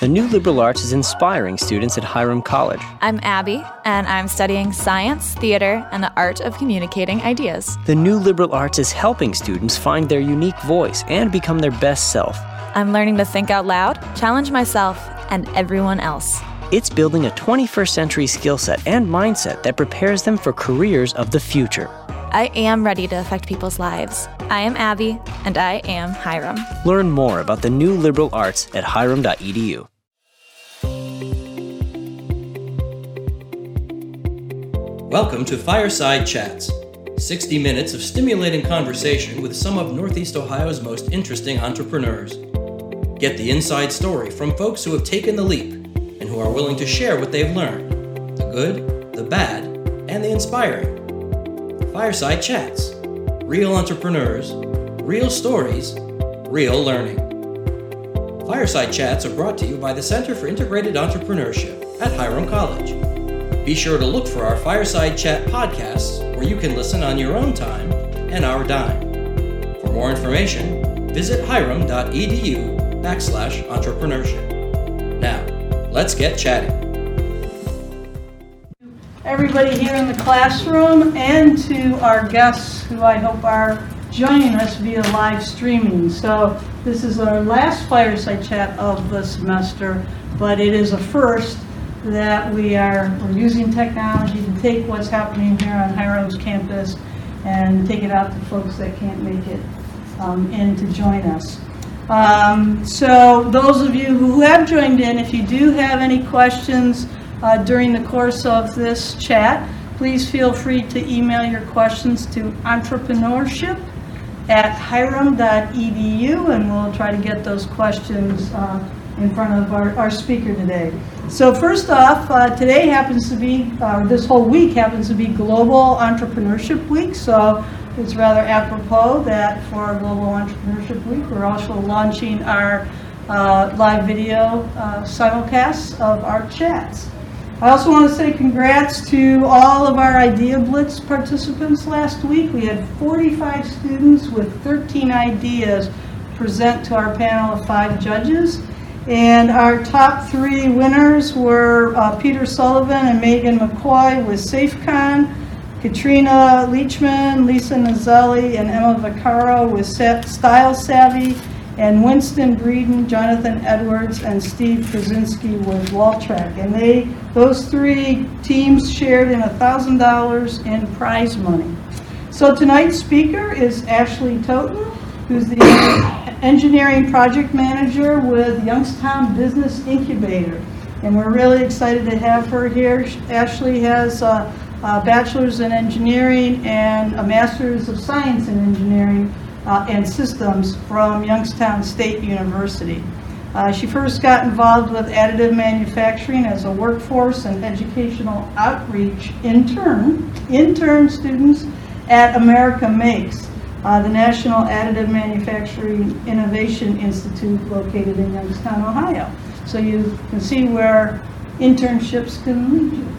The new liberal arts is inspiring students at Hiram College. I'm Abby, and I'm studying science, theater, and the art of communicating ideas. The new liberal arts is helping students find their unique voice and become their best self. I'm learning to think out loud, challenge myself, and everyone else. It's building a 21st century skill set and mindset that prepares them for careers of the future. I am ready to affect people's lives. I am Abby, and I am Hiram. Learn more about the new liberal arts at hiram.edu. Welcome to Fireside Chats 60 minutes of stimulating conversation with some of Northeast Ohio's most interesting entrepreneurs. Get the inside story from folks who have taken the leap and who are willing to share what they've learned the good, the bad, and the inspiring. Fireside Chats real entrepreneurs, real stories, real learning. Fireside Chats are brought to you by the Center for Integrated Entrepreneurship at Hiram College. Be sure to look for our Fireside Chat podcasts where you can listen on your own time and our dime. For more information, visit hiram.edu backslash entrepreneurship. Now, let's get chatting. Everybody here in the classroom and to our guests who I hope are joining us via live streaming. So this is our last fireside chat of the semester, but it is a first that we are we're using technology to take what's happening here on Hiram's campus and take it out to folks that can't make it um, in to join us. Um, so those of you who have joined in, if you do have any questions uh, during the course of this chat, please feel free to email your questions to entrepreneurship at hiram.edu and we'll try to get those questions uh, in front of our, our speaker today. So first off, uh, today happens to be, uh, this whole week happens to be Global Entrepreneurship Week, so it's rather apropos that for Global Entrepreneurship Week, we're also launching our uh, live video uh, simulcasts of our chats. I also want to say congrats to all of our Idea Blitz participants last week. We had 45 students with 13 ideas present to our panel of five judges. And our top three winners were uh, Peter Sullivan and Megan McCoy with SafeCon, Katrina Leachman, Lisa Nazelli, and Emma Vaccaro with Style Savvy, and Winston Breeden, Jonathan Edwards, and Steve Krasinski with Waltrack. And they, those three teams shared in $1,000 in prize money. So tonight's speaker is Ashley Toten, who's the engineering project manager with Youngstown Business Incubator. And we're really excited to have her here. Ashley has a, a bachelor's in engineering and a master's of science in engineering uh, and systems from Youngstown State University. Uh, she first got involved with additive manufacturing as a workforce and educational outreach intern, intern students at America Makes, uh, the National Additive Manufacturing Innovation Institute located in Youngstown, Ohio. So you can see where internships can lead you.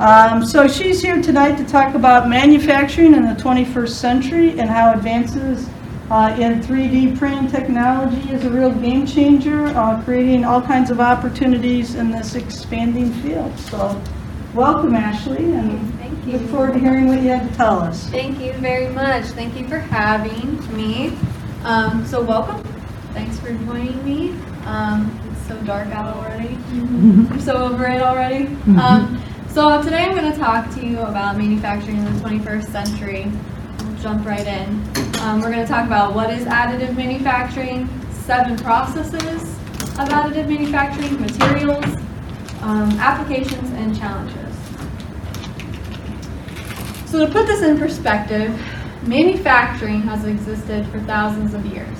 Um, so she's here tonight to talk about manufacturing in the 21st century and how advances uh, in 3D printing technology is a real game changer, uh, creating all kinds of opportunities in this expanding field. So welcome, Ashley, and Thank you. look forward to hearing what you have to tell us. Thank you very much. Thank you for having me. Um, so welcome. Thanks for joining me. Um, it's so dark out already. I'm so over it already. Um, so today I'm going to talk to you about manufacturing in the 21st century. We'll jump right in. Um, we're going to talk about what is additive manufacturing, seven processes of additive manufacturing, materials, um, applications, and challenges. So to put this in perspective, manufacturing has existed for thousands of years.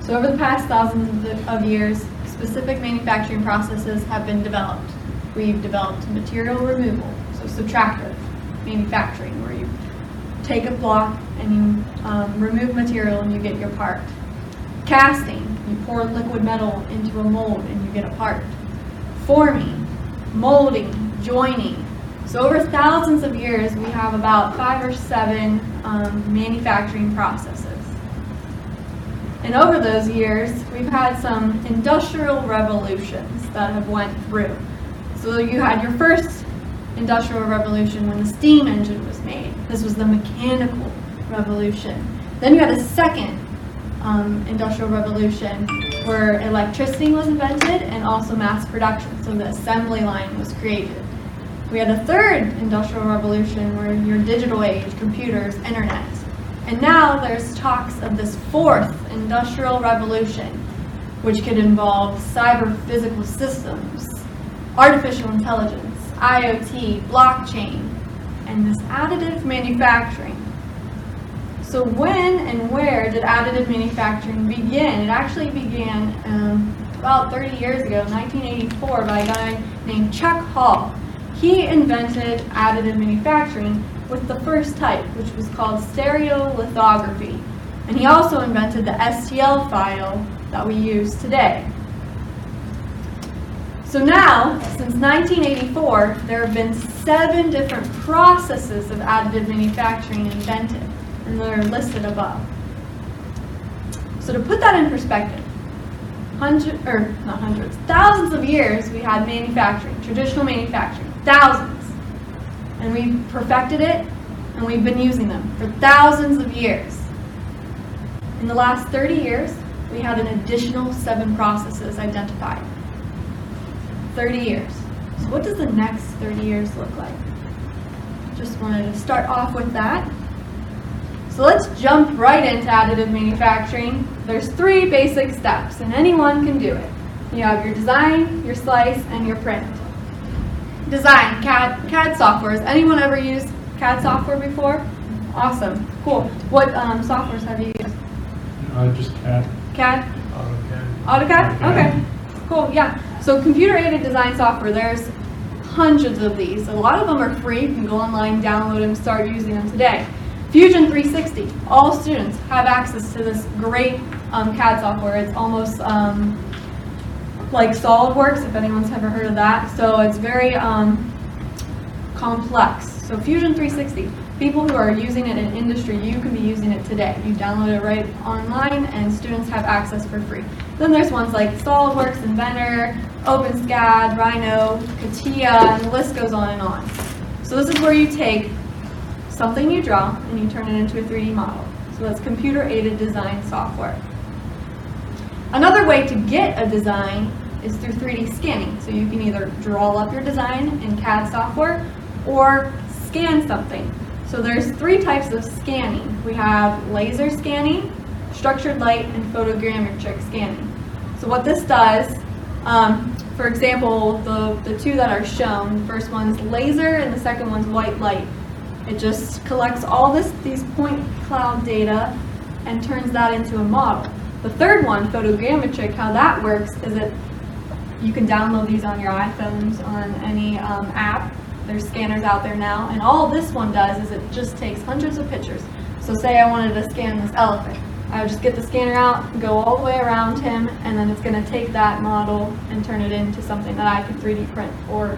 So over the past thousands of- of years, specific manufacturing processes have been developed. We've developed material removal, so subtractive manufacturing, where you take a block and you um, remove material and you get your part. Casting, you pour liquid metal into a mold and you get a part. Forming, molding, joining. So over thousands of years, we have about five or seven um, manufacturing processes. And over those years, we've had some industrial revolutions that have went through. So you had your first industrial revolution when the steam engine was made. This was the mechanical revolution. Then you had a second um, industrial revolution where electricity was invented and also mass production. So the assembly line was created. We had a third industrial revolution where your digital age, computers, internet. And now there's talks of this fourth industrial revolution, which could involve cyber physical systems, artificial intelligence, IoT, blockchain, and this additive manufacturing. So when and where did additive manufacturing begin? It actually began um, about 30 years ago, 1984, by a guy named Chuck Hull. He invented additive manufacturing with the first type, which was called stereolithography. And he also invented the STL file that we use today. So now, since 1984, there have been seven different processes of additive manufacturing invented, and they're listed above. So to put that in perspective, hundred or not hundreds, thousands of years we had manufacturing, traditional manufacturing thousands. And we perfected it, and we've been using them for thousands of years. In the last 30 years, we had an additional seven processes identified. 30 years. So what does the next 30 years look like? Just wanted to start off with that. So let's jump right into additive manufacturing. There's three basic steps, and anyone can do it. You have your design, your slice, and your print design CAD CAD software. Has anyone ever used CAD software before? Awesome, cool. What um, softwares have you used? Uh, just CAD. CAD. AutoCAD. AutoCAD. AutoCAD. Okay, cool. Yeah. So computer-aided design software. There's hundreds of these. A lot of them are free. You can go online, download them, start using them today. Fusion 360. All students have access to this great um, CAD software. It's almost um, like SolidWorks, if anyone's ever heard of that. So it's very um, complex. So Fusion 360, people who are using it in industry, you can be using it today. You download it right online and students have access for free. Then there's ones like SolidWorks, Inventor, OpenSCAD, Rhino, CATIA, and the list goes on and on. So this is where you take something you draw and you turn it into a 3D model. So that's computer-aided design software. Another way to get a design is through 3D scanning. So you can either draw up your design in CAD software or scan something. So there's three types of scanning. We have laser scanning, structured light, and photogrammetric scanning. So what this does, um, for example, the, the two that are shown, the first one's laser and the second one's white light. It just collects all this these point cloud data and turns that into a model. The third one, photogrammetric, how that works is that you can download these on your iPhones, on any um, app. There's scanners out there now, and all this one does is it just takes hundreds of pictures. So say I wanted to scan this elephant. I would just get the scanner out, go all the way around him, and then it's going to take that model and turn it into something that I can 3D print or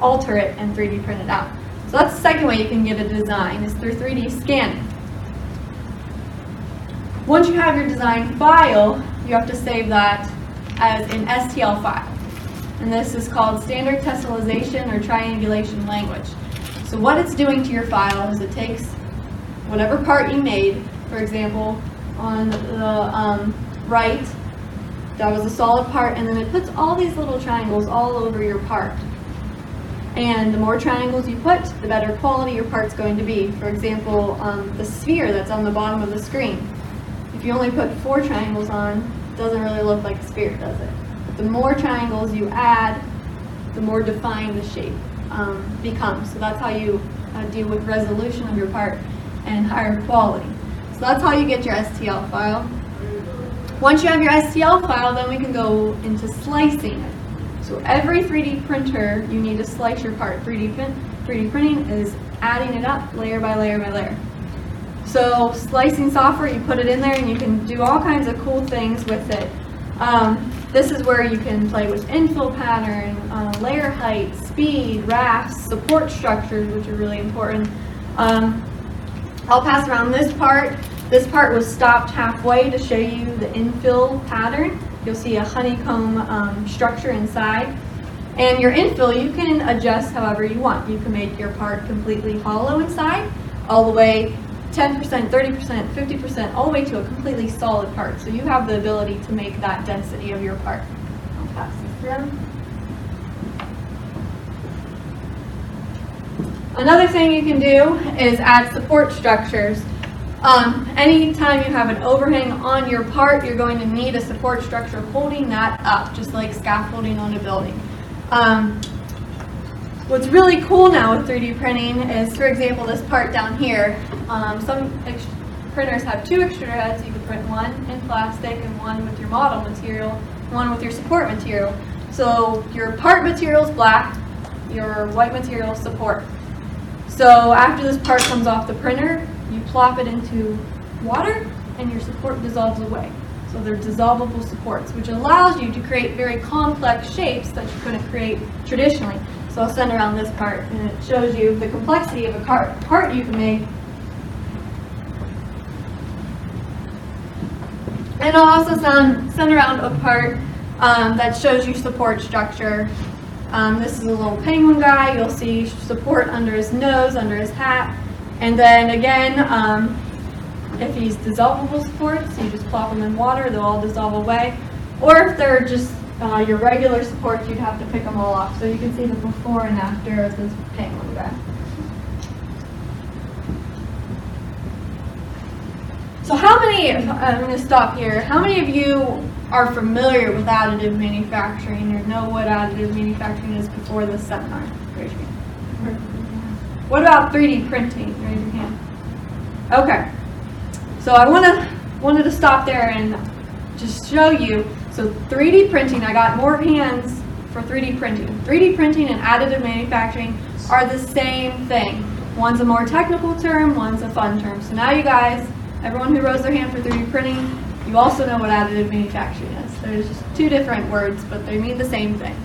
alter it and 3D print it out. So that's the second way you can get a design is through 3D scanning. Once you have your design file, you have to save that as an STL file. And this is called standard tessellation or triangulation language. So what it's doing to your file is it takes whatever part you made, for example, on the um, right, that was a solid part, and then it puts all these little triangles all over your part. And the more triangles you put, the better quality your part's going to be. For example, um, the sphere that's on the bottom of the screen. If you only put four triangles on, it doesn't really look like a sphere, does it? The more triangles you add, the more defined the shape um, becomes. So that's how you uh, deal with resolution of your part and higher quality. So that's how you get your STL file. Once you have your STL file, then we can go into slicing it. So every 3D printer, you need to slice your part. 3D, print, 3D printing is adding it up layer by layer by layer. So slicing software, you put it in there and you can do all kinds of cool things with it. Um, this is where you can play with infill pattern, uh, layer height, speed, rafts, support structures, which are really important. Um, I'll pass around this part. This part was stopped halfway to show you the infill pattern. You'll see a honeycomb um, structure inside. And your infill, you can adjust however you want. You can make your part completely hollow inside, all the way 10%, 30%, 50%, all the way to a completely solid part. So you have the ability to make that density of your part. I'll pass this. Another thing you can do is add support structures. Um, anytime you have an overhang on your part, you're going to need a support structure holding that up, just like scaffolding on a building. Um, what's really cool now with 3D printing is, for example, this part down here. Um, some printers have two extruder heads. You can print one in plastic and one with your model material, one with your support material. So your part material is black, your white material is support. So after this part comes off the printer, you plop it into water and your support dissolves away. So they're dissolvable supports, which allows you to create very complex shapes that you couldn't create traditionally. So I'll send around this part and it shows you the complexity of a car- part you can make. And I'll also send, send around a part um, that shows you support structure um, this is a little penguin guy. You'll see support under his nose, under his hat. And then again, um, if he's dissolvable supports, you just plop them in water, they'll all dissolve away. Or if they're just uh, your regular supports, you'd have to pick them all off. So you can see the before and after of this penguin guy. So how many, I'm going to stop here, how many of you are familiar with additive manufacturing or know what additive manufacturing is before this seminar? Raise your hand. What about 3D printing? Raise your hand. Okay. So I want to wanted to stop there and just show you. So 3D printing, I got more hands for 3D printing. 3D printing and additive manufacturing are the same thing. One's a more technical term, one's a fun term. So now you guys, everyone who rose their hand for 3D printing, you also know what additive manufacturing is. There's just two different words, but they mean the same thing.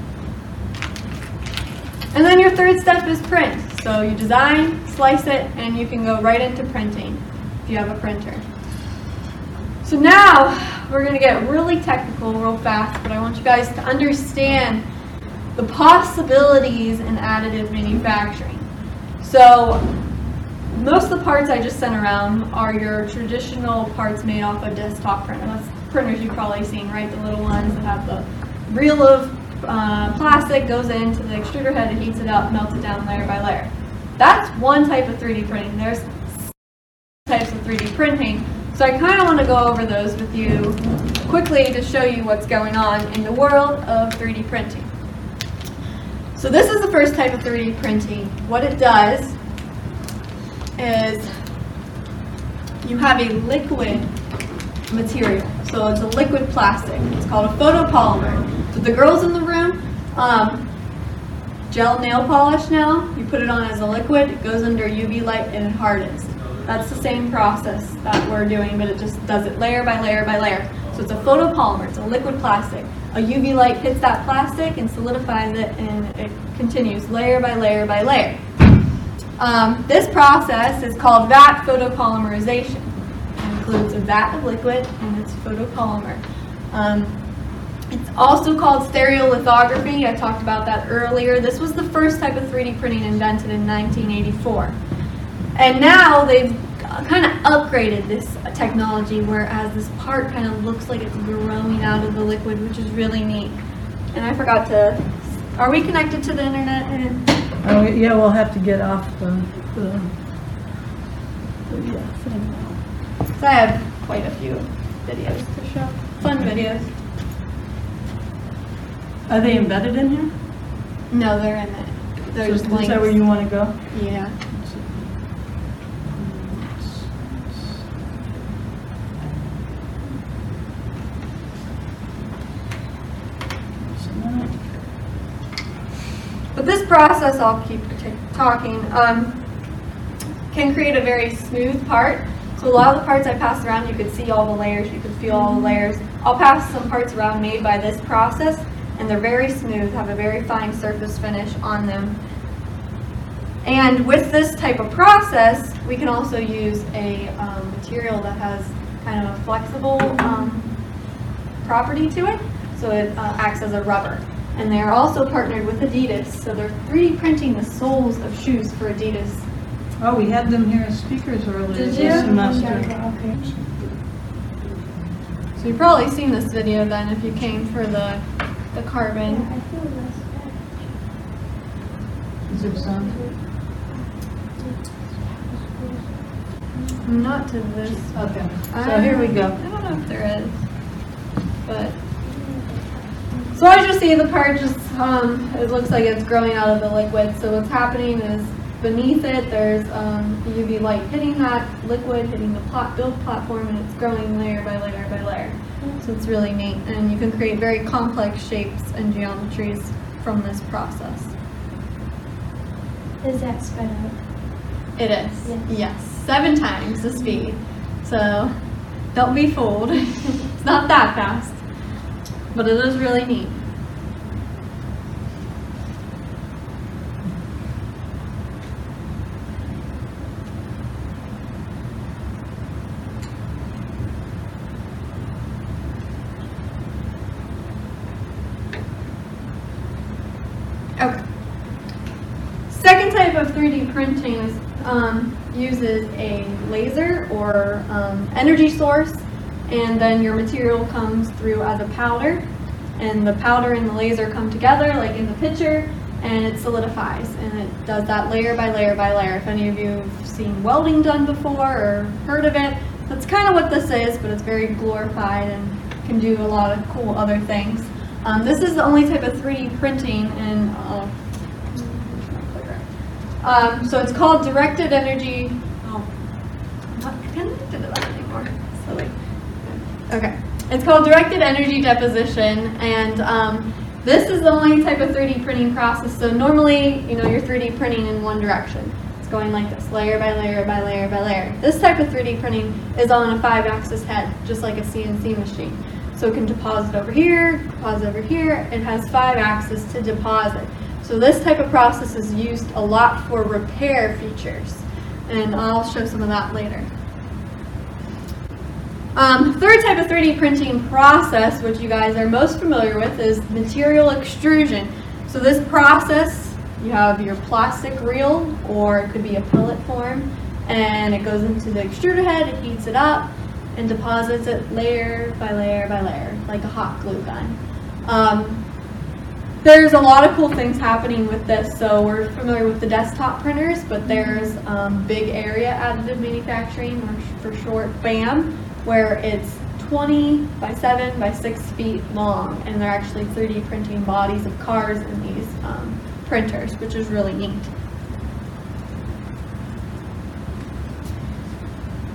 And then your third step is print. So you design, slice it, and you can go right into printing if you have a printer. So now we're going to get really technical real fast, but I want you guys to understand the possibilities in additive manufacturing. So most of the parts I just sent around are your traditional parts made off of desktop printer. That's printers you've probably seen, right? The little ones that have the reel of uh, plastic goes into the extruder head, it heats it up, melts it down layer by layer. That's one type of 3D printing. There's types of 3D printing. So I kind of want to go over those with you quickly to show you what's going on in the world of 3D printing. So this is the first type of 3D printing. What it does is you have a liquid material. So it's a liquid plastic. It's called a photopolymer. So the girls in the room, um, gel nail polish now, you put it on as a liquid, it goes under UV light and it hardens. That's the same process that we're doing, but it just does it layer by layer by layer. So it's a photopolymer, it's a liquid plastic. A UV light hits that plastic and solidifies it and it continues layer by layer by layer. Um, this process is called vat photopolymerization. It includes a vat of liquid and it's photopolymer. Um, it's also called stereolithography. I talked about that earlier. This was the first type of 3D printing invented in 1984. And now they've kind of upgraded this technology, whereas this part kind of looks like it's growing out of the liquid, which is really neat. And I forgot to, are we connected to the internet? Oh, yeah, we'll have to get off the, the, yeah. So I have quite a few videos to show, fun videos. Are they embedded in here? No, they're in it. They're So just Is links. that where you want to go? Yeah. But this process, I'll keep talking, um, can create a very smooth part. So a lot of the parts I passed around, you could see all the layers, you could feel all the layers. I'll pass some parts around made by this process, and they're very smooth, have a very fine surface finish on them. And with this type of process, we can also use a um, material that has kind of a flexible um, property to it, so it uh, acts as a rubber. And they are also partnered with Adidas, so they're 3D printing the soles of shoes for Adidas. Oh, we had them here as speakers earlier Did this you? semester. So you've probably seen this video then if you came for the, the carbon. Zips on. Not to this. Okay, so here we go. I don't know if there is, but. So as you see, the part just, um, it looks like it's growing out of the liquid. So what's happening is beneath it, there's, um, UV light hitting that liquid, hitting the plot, build platform, and it's growing layer by layer by layer. So it's really neat, and you can create very complex shapes and geometries from this process. Is that sped up? It is. Yes. Yes, seven times the speed. So don't be fooled. it's not that fast, but it is really neat. Okay. Second type of 3D printing is, um, uses a laser or um, energy source, and then your material comes through as a powder, and the powder and the laser come together, like in the picture, and it solidifies, and it does that layer by layer by layer. If any of you have seen welding done before or heard of it, that's kind of what this is, but it's very glorified and can do a lot of cool other things. Um, this is the only type of 3D printing, and uh, um, so it's called directed energy. Oh, I'm not connected to that anymore. Silly. Okay. It's called directed energy deposition, and um, this is the only type of 3D printing process. So normally, you know, you're 3D printing in one direction. It's going like this, layer by layer by layer by layer. This type of 3D printing is on a five-axis head, just like a CNC machine. So it can deposit over here, deposit over here. It has five axes to deposit. So this type of process is used a lot for repair features. And I'll show some of that later. Um, third type of 3D printing process, which you guys are most familiar with, is material extrusion. So this process, you have your plastic reel, or it could be a pellet form, and it goes into the extruder head, it heats it up, and deposits it layer by layer by layer, like a hot glue gun. Um, there's a lot of cool things happening with this. So we're familiar with the desktop printers, but there's um, big area additive manufacturing, or for short BAM, where it's 20 by 7 by 6 feet long, and they're actually 3D printing bodies of cars in these um, printers, which is really neat.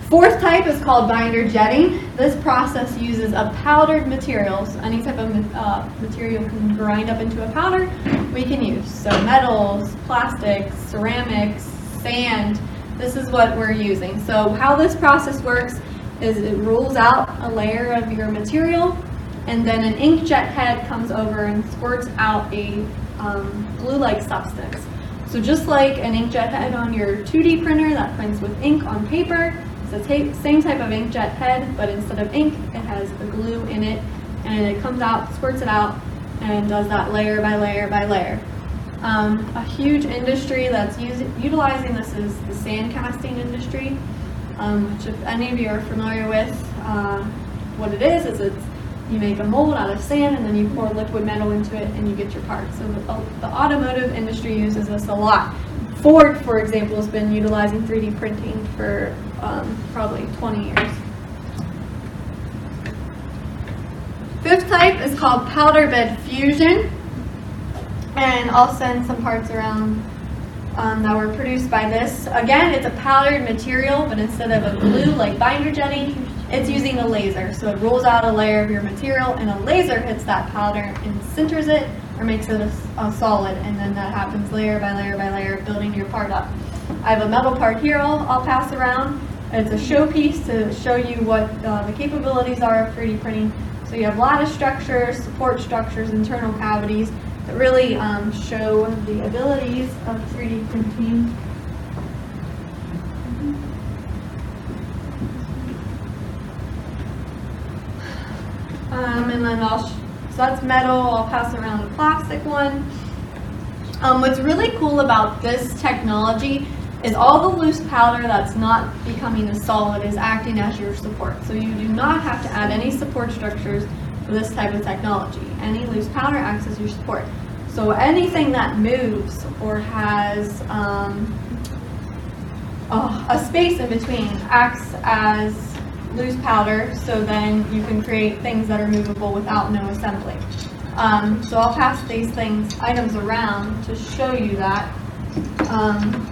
Fourth type is called binder jetting. This process uses a powdered material, so any type of uh, material can grind up into a powder we can use. So metals, plastics, ceramics, sand, this is what we're using. So how this process works is it rolls out a layer of your material and then an inkjet head comes over and squirts out a um, glue-like substance. So just like an inkjet head on your 2D printer that prints with ink on paper, it's the same type of inkjet head, but instead of ink, it has a glue in it, and it comes out, squirts it out, and does that layer by layer by layer. Um, a huge industry that's utilizing this is the sand casting industry, um, which if any of you are familiar with, uh, what it is, is it's you make a mold out of sand and then you pour liquid metal into it and you get your parts. So the, the automotive industry uses this a lot. Ford, for example, has been utilizing 3D printing for um, probably 20 years. Fifth type is called powder bed fusion. And I'll send some parts around um, that were produced by this. Again, it's a powdered material, but instead of a glue like binder jetting, it's using a laser. So it rolls out a layer of your material and a laser hits that powder and sinters it or makes it a, a solid. And then that happens layer by layer by layer, building your part up. I have a metal part here I'll, I'll pass around. It's a showpiece to show you what uh, the capabilities are of 3D printing. So you have lattice structures, support structures, internal cavities, that really um, show the abilities of 3D printing. Um, and then I'll, so that's metal, I'll pass around the plastic one. Um, what's really cool about this technology is all the loose powder that's not becoming a solid is acting as your support. So you do not have to add any support structures for this type of technology. Any loose powder acts as your support. So anything that moves or has um, oh, a space in between acts as loose powder, so then you can create things that are movable without no assembly. Um, so I'll pass these things, items around to show you that. Um,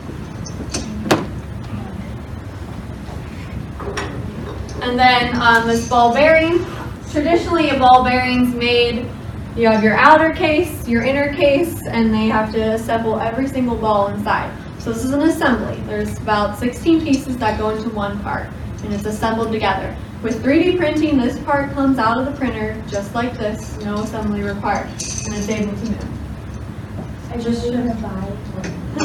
and then um, this ball bearing. Traditionally, a ball bearing's made. You have your outer case, your inner case, and they have to assemble every single ball inside. So this is an assembly. There's about 16 pieces that go into one part, and it's assembled together. With 3D printing, this part comes out of the printer just like this, no assembly required, and it's able to move. I just should have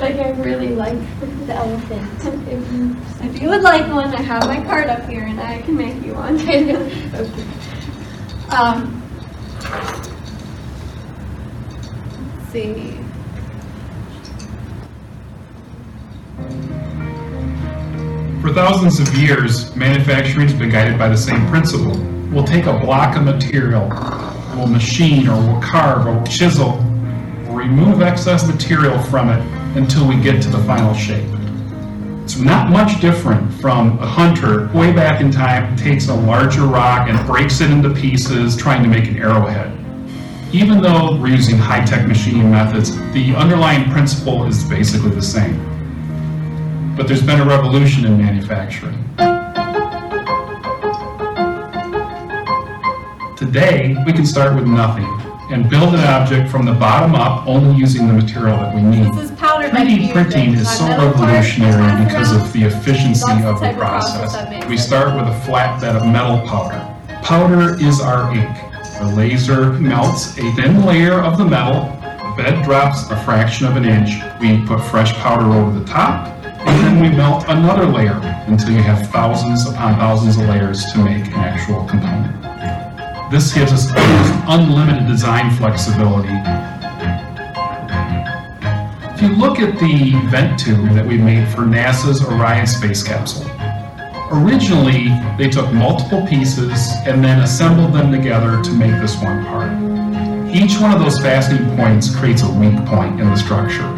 like I really like the elephant. If you- If you would like one, I have my card up here and I can make you one. um, let's see. For thousands of years, manufacturing has been guided by the same principle. We'll take a block of material, we'll machine or we'll carve or we'll chisel, remove excess material from it until we get to the final shape. It's not much different from a hunter way back in time takes a larger rock and breaks it into pieces trying to make an arrowhead. Even though we're using high-tech machining methods, the underlying principle is basically the same. But there's been a revolution in manufacturing. Today, we can start with nothing and build an object from the bottom up only using the material that we need. This is powder 3D printing is so revolutionary because of the efficiency of the type of process that makes We it. start with a flat bed of metal powder. Powder is our ink. The laser melts a thin layer of the metal, the bed drops a fraction of an inch. We put fresh powder over the top, and then we melt another layer until you have thousands upon thousands of layers to make an actual component. This gives us unlimited design flexibility if you look at the vent tube that we made for NASA's Orion space capsule, originally they took multiple pieces and then assembled them together to make this one part. Each one of those fastening points creates a weak point in the structure.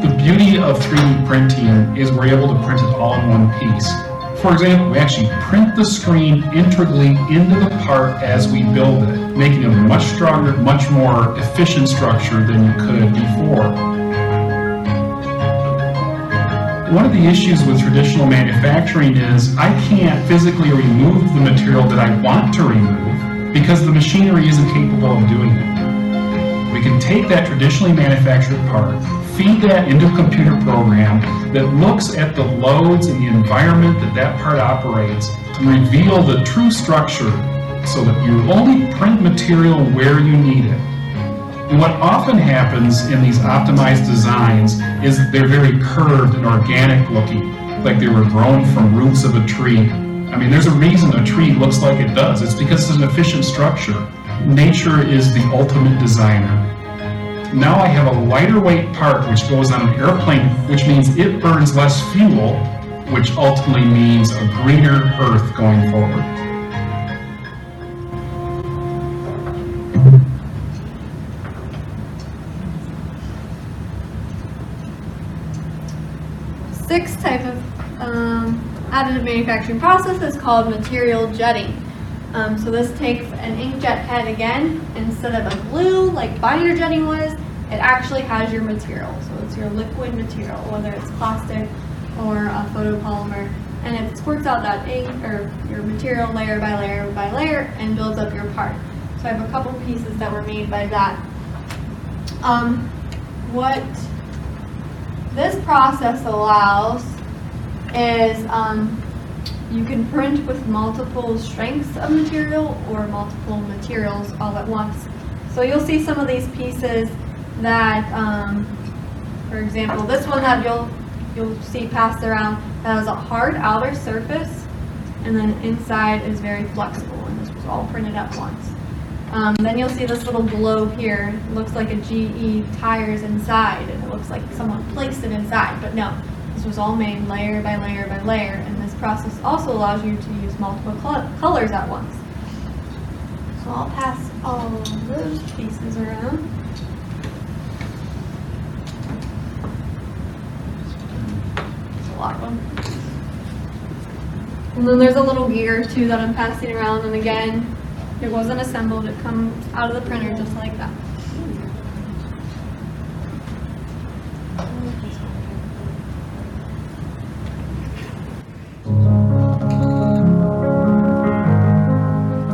The beauty of 3D printing is we're able to print it all in one piece. For example, we actually print the screen integrally into the part as we build it, making a much stronger, much more efficient structure than you could before. One of the issues with traditional manufacturing is I can't physically remove the material that I want to remove because the machinery isn't capable of doing it. We can take that traditionally manufactured part, feed that into a computer program that looks at the loads and the environment that that part operates to reveal the true structure so that you only print material where you need it. And what often happens in these optimized designs is that they're very curved and organic looking, like they were grown from roots of a tree. I mean, there's a reason a tree looks like it does. It's because it's an efficient structure. Nature is the ultimate designer. Now I have a lighter weight part which goes on an airplane, which means it burns less fuel, which ultimately means a greener earth going forward. Sixth type of um, additive manufacturing process is called material jetting. Um, so this takes an inkjet head again, instead of a glue like binder jetting was, it actually has your material. So it's your liquid material, whether it's plastic or a photopolymer, and it squirts out that ink or your material layer by layer by layer and builds up your part. So I have a couple pieces that were made by that. Um, what this process allows is um, you can print with multiple strengths of material or multiple materials all at once. So you'll see some of these pieces that, um, for example, this one that you'll, you'll see passed around, that has a hard outer surface, and then inside is very flexible, and this was all printed at once. Um, then you'll see this little globe here, it looks like a GE tires inside, and it looks like someone placed it inside, but no. This was all made layer by layer by layer, and this process also allows you to use multiple col- colors at once. So I'll pass all those pieces around. There's a lot of them. And then there's a little gear too that I'm passing around, and again, it wasn't assembled, it comes out of the printer just like that.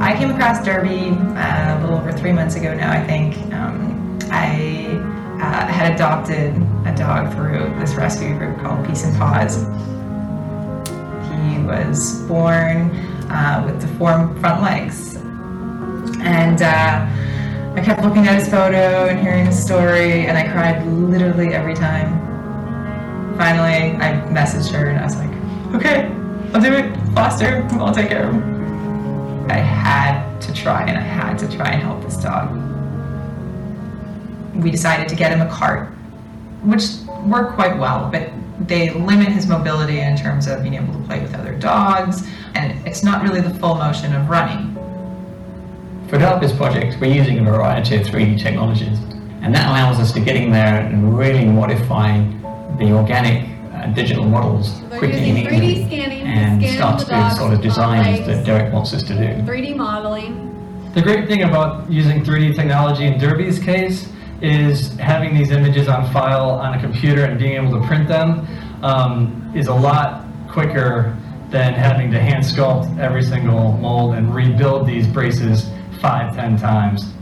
I came across Derby uh, a little over three months ago now, I think. Um, I uh, had adopted a dog through this rescue group called Peace and Paws. He was born uh, with deformed front legs. And uh, I kept looking at his photo and hearing his story, and I cried literally every time. Finally, I messaged her and I was like, okay, I'll do it. Foster, I'll take care of him. I had to try and I had to try and help this dog. We decided to get him a cart, which worked quite well, but they limit his mobility in terms of being able to play with other dogs, and it's not really the full motion of running. For develop this project, we're using a variety of 3D technologies, and that allows us to get in there and really modify the organic uh, digital models They're quickly using and 3D easily, scanning and scan start the to do the sort of designs legs. that Derek wants us to do. 3D modeling. The great thing about using 3D technology in Derby's case is having these images on file on a computer and being able to print them um, is a lot quicker than having to hand sculpt every single mold and rebuild these braces five, ten times.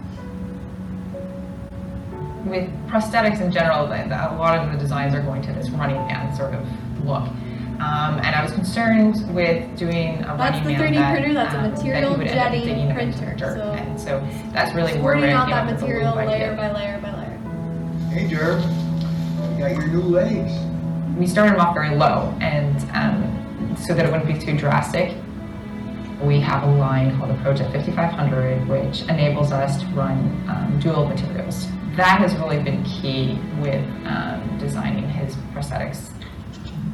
With prosthetics in general, a lot of the designs are going to this running man sort of look. Um, and I was concerned with doing a That's running the man 3D that, printer, that's a um, that he material would end jetting printer, so And so that's really where Sorting I out that up with the material layer by layer by layer. Hey, Derb, you got your new legs. we started them off very low and um, so that it wouldn't be too drastic we have a line called the ProJet 5500 which enables us to run um, dual materials that has really been key with um, designing his prosthetics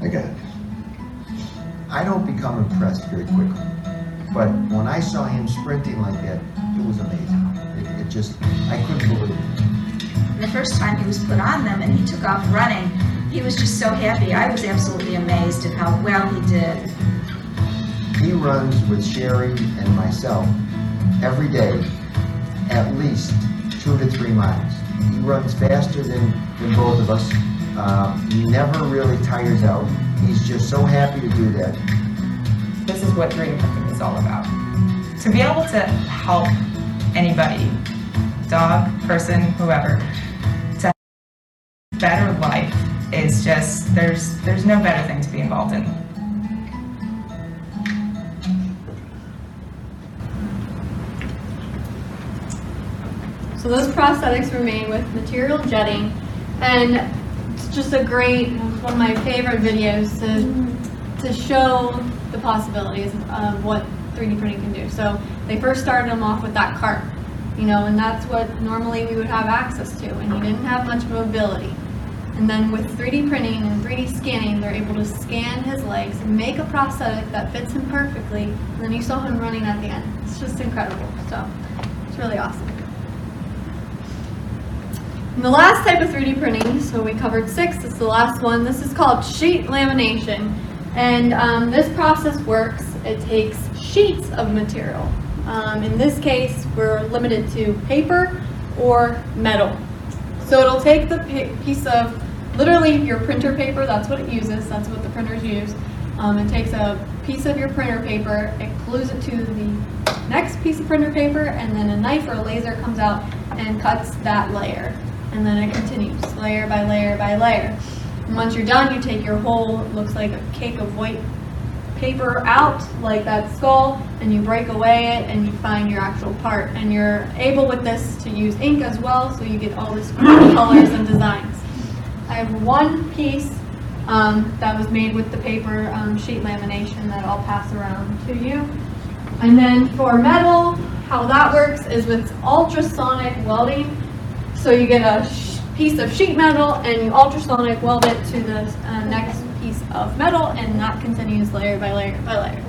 I got it. I don't become impressed very quickly, but when I saw him sprinting like that, it was amazing. It, it just, I couldn't believe it. The first time he was put on them and he took off running, he was just so happy. I was absolutely amazed at how well he did. He runs with Sherry and myself every day, at least two to three miles. He runs faster than, than both of us. Uh, he never really tires out. He's just so happy to do that. this is what 3d printing is all about to be able to help anybody dog person whoever to have a better life is just there's there's no better thing to be involved in So those prosthetics were made with material jetting, and it's just a great, one of my favorite videos to, to show the possibilities of what 3D printing can do. So they first started them off with that cart, you know, and that's what normally we would have access to, and he didn't have much mobility. And then with 3D printing and 3D scanning, they're able to scan his legs and make a prosthetic that fits him perfectly. And then you saw him running at the end. It's just incredible. So it's really awesome. And the last type of 3D printing, so we covered six, is the last one. This is called sheet lamination. And um, this process works, it takes sheets of material. Um, in this case, we're limited to paper or metal. So it'll take the pi- piece of, literally your printer paper, that's what it uses, that's what the printers use. Um, it takes a piece of your printer paper, it glues it to the next piece of printer paper, and then a knife or a laser comes out and cuts that layer. And then it continues, layer by layer by layer. And once you're done, you take your whole, looks like a cake of white paper out, like that skull, and you break away it and you find your actual part. And you're able with this to use ink as well, so you get all these cool colors and designs. I have one piece um, that was made with the paper um, sheet lamination that I'll pass around to you. And then for metal, how that works is with ultrasonic welding. So you get a piece of sheet metal and you ultrasonic weld it to the uh, next piece of metal and that continues layer by layer by layer.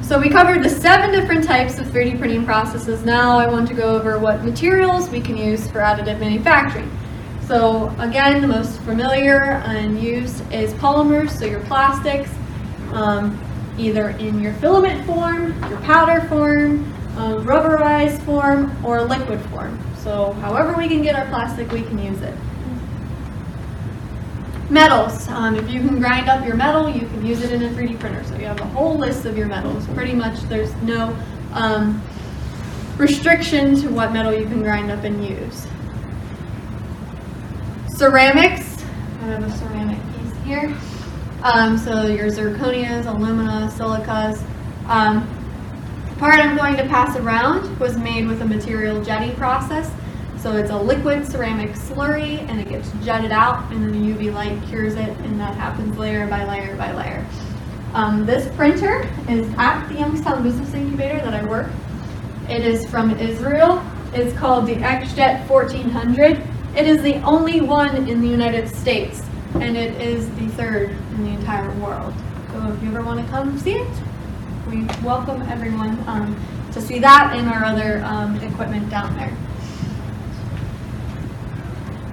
So we covered the seven different types of 3D printing processes. Now I want to go over what materials we can use for additive manufacturing. So again, the most familiar and used is polymers, so your plastics, um, either in your filament form, your powder form, uh, rubberized form, or liquid form. So however we can get our plastic, we can use it. Metals, um, if you can grind up your metal, you can use it in a 3D printer. So you have a whole list of your metals. Pretty much there's no um, restriction to what metal you can grind up and use. Ceramics, I have a ceramic piece here. Um, so your zirconias, alumina, silicas. Um, part I'm going to pass around was made with a material jetting process. So it's a liquid ceramic slurry and it gets jetted out and then the UV light cures it and that happens layer by layer by layer. Um, this printer is at the Youngstown Business Incubator that I work. It is from Israel. It's called the XJet 1400. It is the only one in the United States and it is the third in the entire world. So if you ever want to come see it, we welcome everyone um, to see that and our other um, equipment down there.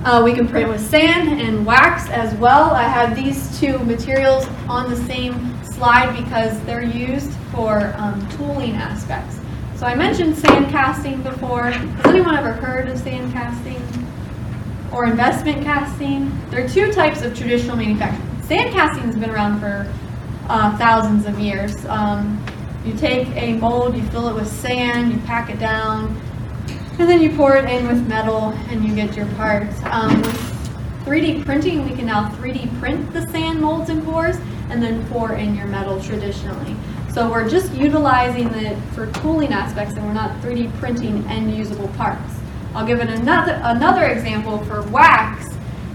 Uh, we can print with sand and wax as well. I have these two materials on the same slide because they're used for um, tooling aspects. So I mentioned sand casting before. Has anyone ever heard of sand casting or investment casting? There are two types of traditional manufacturing. Sand casting has been around for uh, thousands of years. Um, you take a mold, you fill it with sand, you pack it down, and then you pour it in with metal and you get your parts. Um, with 3D printing, we can now 3D print the sand molds and cores and then pour in your metal traditionally. So we're just utilizing it for tooling aspects and we're not 3D printing end usable parts. I'll give it another, another example for wax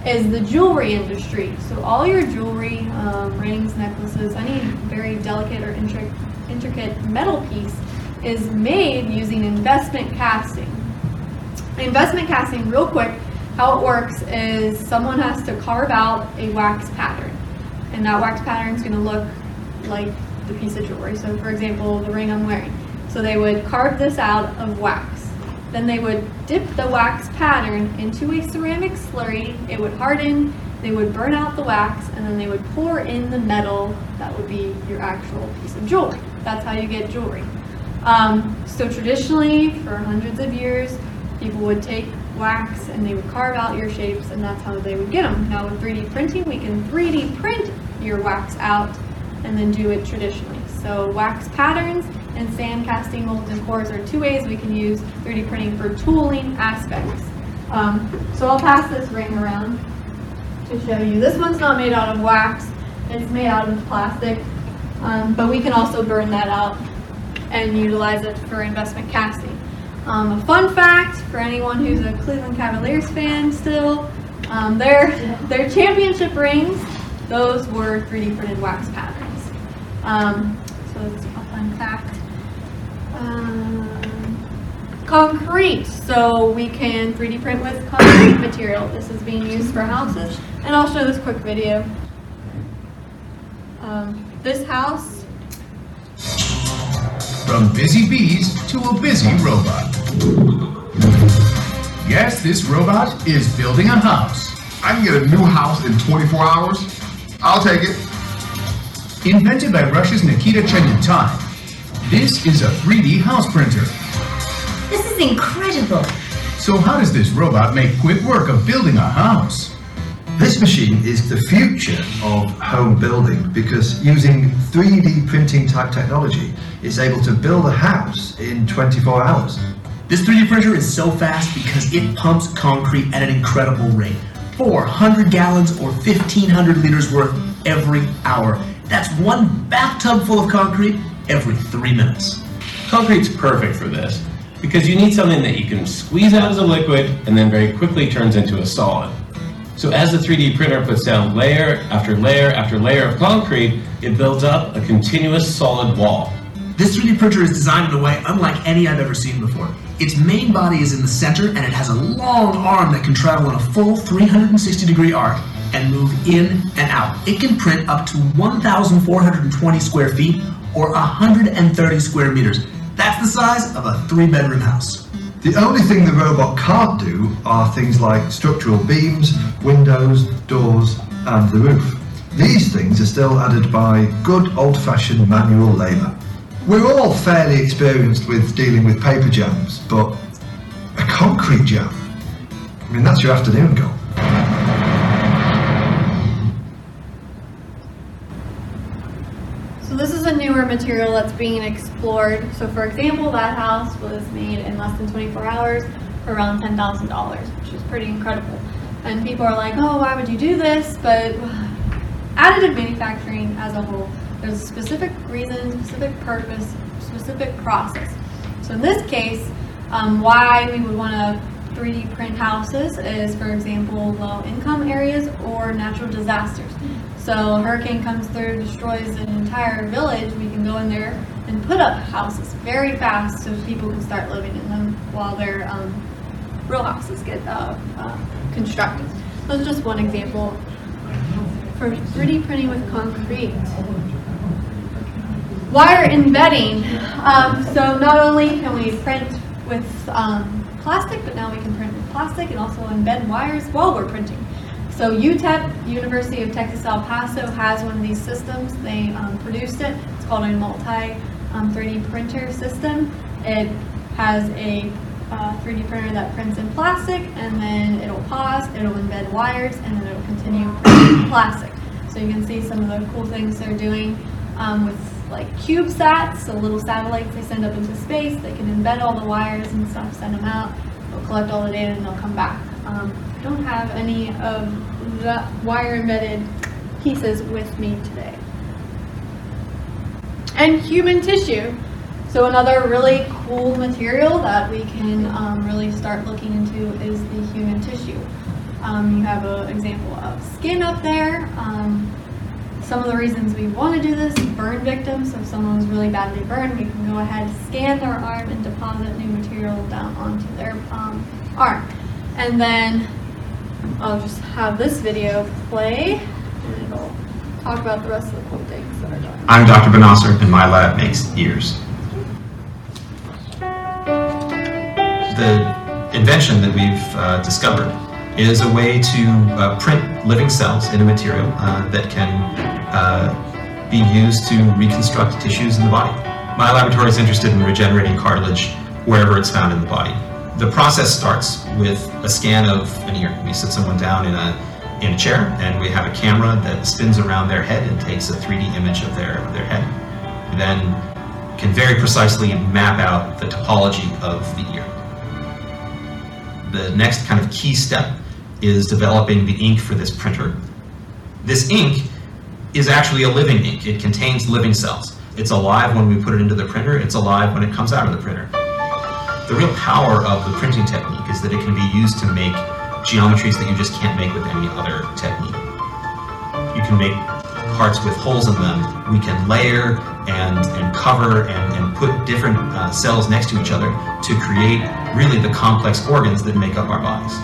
is the jewelry industry. So all your jewelry, um, rings, necklaces, any very delicate or intric intricate metal piece is made using investment casting. Investment casting, real quick, how it works is someone has to carve out a wax pattern. And that wax pattern is going to look like the piece of jewelry. So for example, the ring I'm wearing. So they would carve this out of wax. Then they would dip the wax pattern into a ceramic slurry. It would harden, they would burn out the wax, and then they would pour in the metal that would be your actual piece of jewelry. That's how you get jewelry. Um, so traditionally, for hundreds of years, people would take wax and they would carve out your shapes and that's how they would get them. Now with 3D printing, we can 3D print your wax out and then do it traditionally. So wax patterns and sand casting molds and cores are two ways we can use 3D printing for tooling aspects. Um, so I'll pass this ring around to show you. This one's not made out of wax, it's made out of plastic, um, but we can also burn that out and utilize it for investment casting. Um, a fun fact for anyone who's a Cleveland Cavaliers fan still, um, their, their championship rings, those were 3D printed wax patterns. Um, so it's a fun fact. Concrete, so we can 3D print with concrete material. This is being used for houses, and I'll show this quick video. Um, this house From busy bees to a busy robot. Yes, this robot is building a house. I can get a new house in 24 hours. I'll take it. Invented by Russia's Nikita Chen-yun-tai, this is a 3D house printer. This is incredible. So how does this robot make quick work of building a house? This machine is the future of home building because using 3D printing type technology, it's able to build a house in 24 hours. This 3D printer is so fast because it pumps concrete at an incredible rate. 400 gallons or 1,500 liters worth every hour. That's one bathtub full of concrete every three minutes. Concrete's perfect for this because you need something that you can squeeze out as a liquid and then very quickly turns into a solid. So as the 3D printer puts down layer after layer after layer of concrete, it builds up a continuous solid wall. This 3D printer is designed in a way unlike any I've ever seen before. Its main body is in the center and it has a long arm that can travel in a full 360 degree arc and move in and out. It can print up to 1,420 square feet or 130 square meters. That's the size of a three bedroom house. The only thing the robot can't do are things like structural beams, windows, doors, and the roof. These things are still added by good old fashioned manual labour. We're all fairly experienced with dealing with paper jams, but a concrete jam? I mean, that's your afternoon goal. So this is a newer material that's being explored. So for example, that house was made in less than 24 hours for around $10,000, which is pretty incredible. And people are like, oh, why would you do this? But additive manufacturing as a whole, there's a specific reason, specific purpose, specific process. So in this case, um, why we would want to 3D print houses is, for example, low income areas or natural disasters. So a hurricane comes through, destroys an entire village, we can go in there and put up houses very fast so people can start living in them while their um, real houses get uh, uh, constructed. That's just one example. For 3D printing with concrete. Wire embedding. Um, so not only can we print with um, plastic, but now we can print with plastic and also embed wires while we're printing. So UTEP, University of Texas El Paso, has one of these systems. They um, produced it. It's called a multi um, 3D printer system. It has a uh, 3D printer that prints in plastic, and then it'll pause, it'll embed wires, and then it'll continue plastic. So you can see some of the cool things they're doing um, with like CubeSats, so little satellites they send up into space. They can embed all the wires and stuff, send them out. They'll collect all the data, and they'll come back. Um, I don't have any of the wire embedded pieces with me today. And human tissue. So another really cool material that we can um, really start looking into is the human tissue. Um, you have an example of skin up there. Um, some of the reasons we want to do this, burn victims. So if someone was really badly burned, we can go ahead, scan their arm, and deposit new material down onto their um, arm. And then I'll just have this video play, and it'll talk about the rest of the cool things that are on. I'm Dr. Bonassar, and my lab makes ears. The invention that we've uh, discovered is a way to uh, print living cells in a material uh, that can uh, be used to reconstruct tissues in the body. My laboratory is interested in regenerating cartilage wherever it's found in the body. The process starts with a scan of an ear. We sit someone down in a, in a chair and we have a camera that spins around their head and takes a 3D image of their, their head. We then can very precisely map out the topology of the ear. The next kind of key step is developing the ink for this printer. This ink is actually a living ink. It contains living cells. It's alive when we put it into the printer. It's alive when it comes out of the printer. The real power of the printing technique is that it can be used to make geometries that you just can't make with any other technique. You can make parts with holes in them. We can layer and, and cover and, and put different uh, cells next to each other to create really the complex organs that make up our bodies.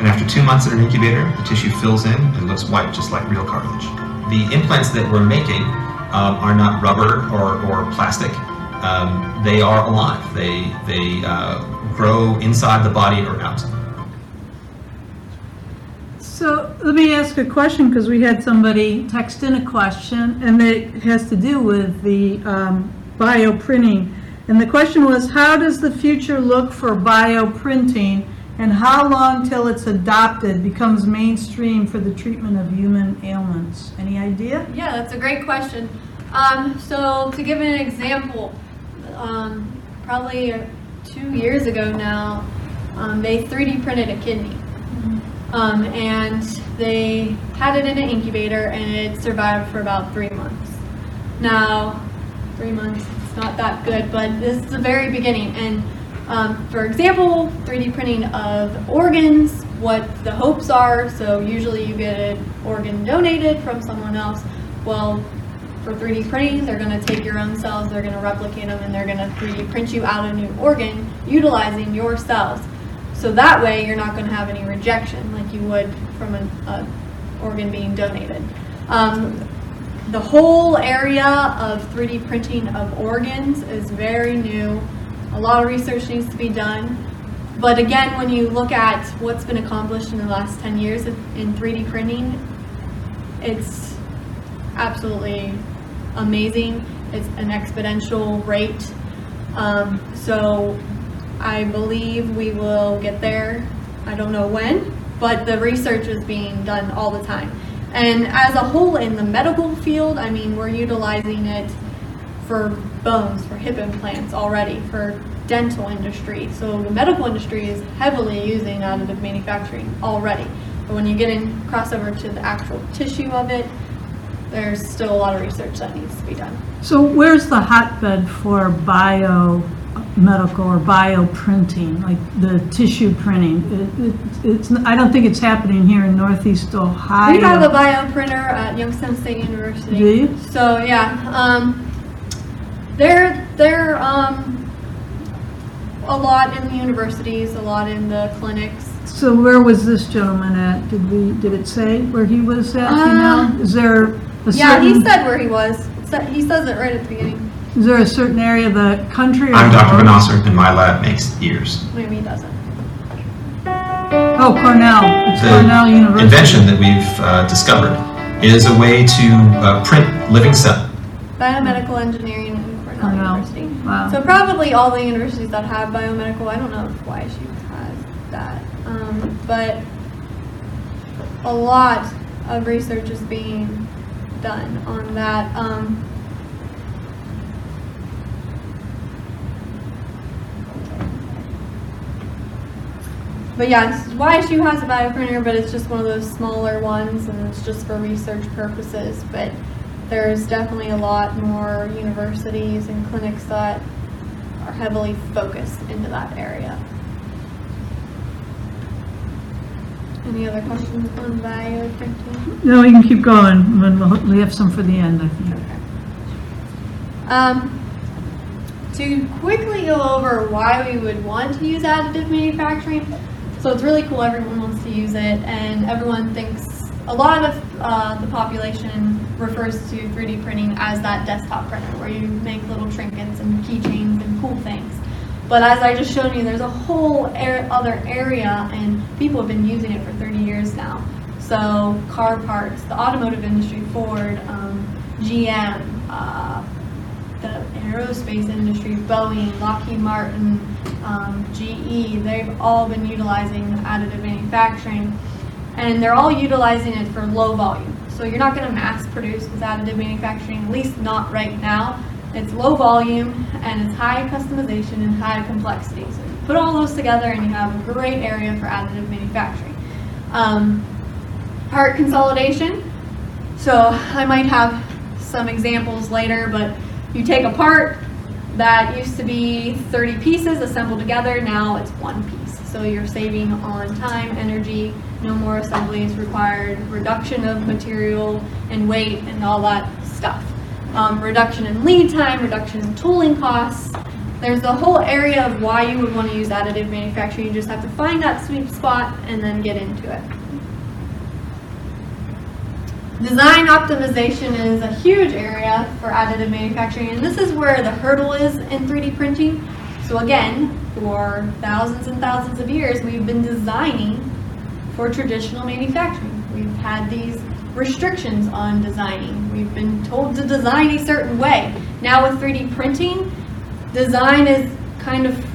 And after two months in an incubator, the tissue fills in and looks white, just like real cartilage. The implants that we're making um, are not rubber or, or plastic. Um, they are alive. They, they uh, grow inside the body or out. So let me ask a question, because we had somebody text in a question, and it has to do with the um, bioprinting. And the question was, how does the future look for bioprinting, and how long till it's adopted, becomes mainstream for the treatment of human ailments? Any idea? Yeah, that's a great question. Um, so to give an example, um, probably two years ago now, um, they 3D printed a kidney. Um, and they had it in an incubator and it survived for about three months. Now, three months, it's not that good, but this is the very beginning. And um, for example, 3D printing of organs, what the hopes are. So usually you get an organ donated from someone else. Well, for 3D printing, they're going to take your own cells, they're going to replicate them, and they're going to 3D print you out a new organ utilizing your cells. So that way you're not going to have any rejection like you would from an a organ being donated. Um, the whole area of 3D printing of organs is very new. A lot of research needs to be done. But again, when you look at what's been accomplished in the last 10 years in 3D printing, it's absolutely amazing. It's an exponential rate. Um, so I believe we will get there. I don't know when, but the research is being done all the time. And as a whole in the medical field, I mean, we're utilizing it for bones, for hip implants already, for dental industry. So the medical industry is heavily using additive manufacturing already. But when you get in crossover to the actual tissue of it, there's still a lot of research that needs to be done. So where's the hotbed for biomedical or bioprinting, like the tissue printing? It- it- It's, I don't think it's happening here in Northeast Ohio. We have a bioprinter at Youngstown State University. Do you? So yeah, um, they're they're um, a lot in the universities, a lot in the clinics. So where was this gentleman at? Did we, did it say where he was at, you Uh, know? Is there a Yeah, he certain, said where he was. It He says it right at the beginning. is there a certain area of the country? or I'm Dr. world? Bonassar, and my lab makes ears. Maybe he doesn't. Oh, Cornell, it's The Cornell University. invention that we've uh, discovered is a way to uh, print living cells. Biomedical engineering in Cornell University. Wow. So probably all the universities that have biomedical, I don't know if YSU has that, um, but a lot of research is being done on that. Um, But yeah, YSU has a bioprinter, but it's just one of those smaller ones, and it's just for research purposes. But there's definitely a lot more universities and clinics that are heavily focused into that area. Any other questions on bioprinting? No, you can keep going, and then we'll- we have some for the end, I think. Um, to quickly go over why we would want to use additive manufacturing, so it's really cool. Everyone wants to use it, and everyone thinks a lot of uh, the population refers to 3D printing as that desktop printer, where you make little trinkets and keychains and cool things. But as I just showed you, there's a whole ar- other area, and people have been using it for 30 years now. So car parts, the automotive industry, Ford, um, GM, uh, the aerospace industry, Boeing, Lockheed Martin, um, GE, they've all been utilizing additive manufacturing. And they're all utilizing it for low volume. So you're not going to mass produce with additive manufacturing, at least not right now. It's low volume and it's high customization and high complexity. So you put all those together and you have a great area for additive manufacturing. Um, part consolidation. So I might have some examples later, but you take a part that used to be 30 pieces assembled together, now it's one piece. So you're saving on time, energy, no more assemblies required, reduction of material and weight and all that stuff. Um, reduction in lead time, reduction in tooling costs. There's a whole area of why you would want to use additive manufacturing. You just have to find that sweet spot and then get into it. Design optimization is a huge area for additive manufacturing, and this is where the hurdle is in 3D printing. So again, for thousands and thousands of years, we've been designing for traditional manufacturing. We've had these restrictions on designing. We've been told to design a certain way. Now with 3D printing, design is kind of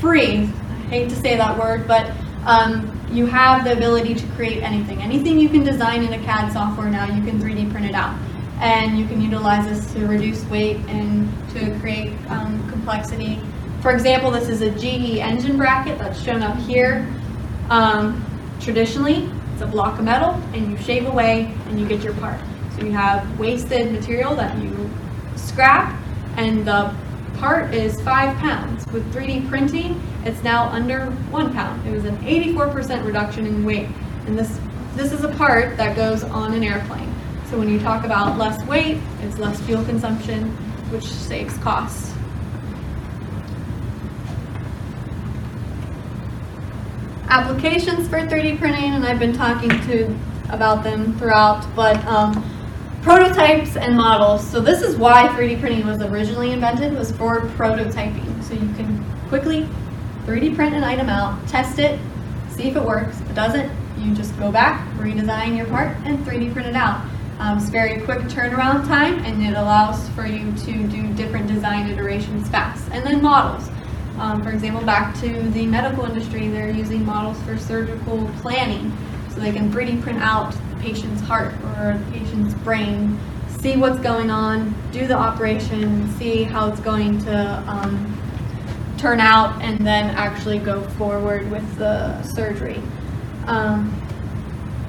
free. I hate to say that word, but um, you have the ability to create anything. Anything you can design in a CAD software now, you can 3D print it out. And you can utilize this to reduce weight and to create um, complexity. For example, this is a GE engine bracket that's shown up here. Um, Traditionally, it's a block of metal and you shave away and you get your part. So you have wasted material that you scrap and the part is five pounds. With 3D printing, it's now under one pound. It was an 84% reduction in weight. And this, this is a part that goes on an airplane. So when you talk about less weight, it's less fuel consumption, which saves costs. Applications for 3D printing, and I've been talking to about them throughout, but um, prototypes and models. So this is why 3D printing was originally invented, was for prototyping. So you can quickly 3D print an item out, test it, see if it works. If it doesn't, you just go back, redesign your part, and 3D print it out. Um, it's very quick turnaround time, and it allows for you to do different design iterations fast. And then models. Um, for example, back to the medical industry, they're using models for surgical planning. So they can 3D print out the patient's heart or the patient's brain, see what's going on, do the operation, see how it's going to um, turn out, and then actually go forward with the surgery. Um,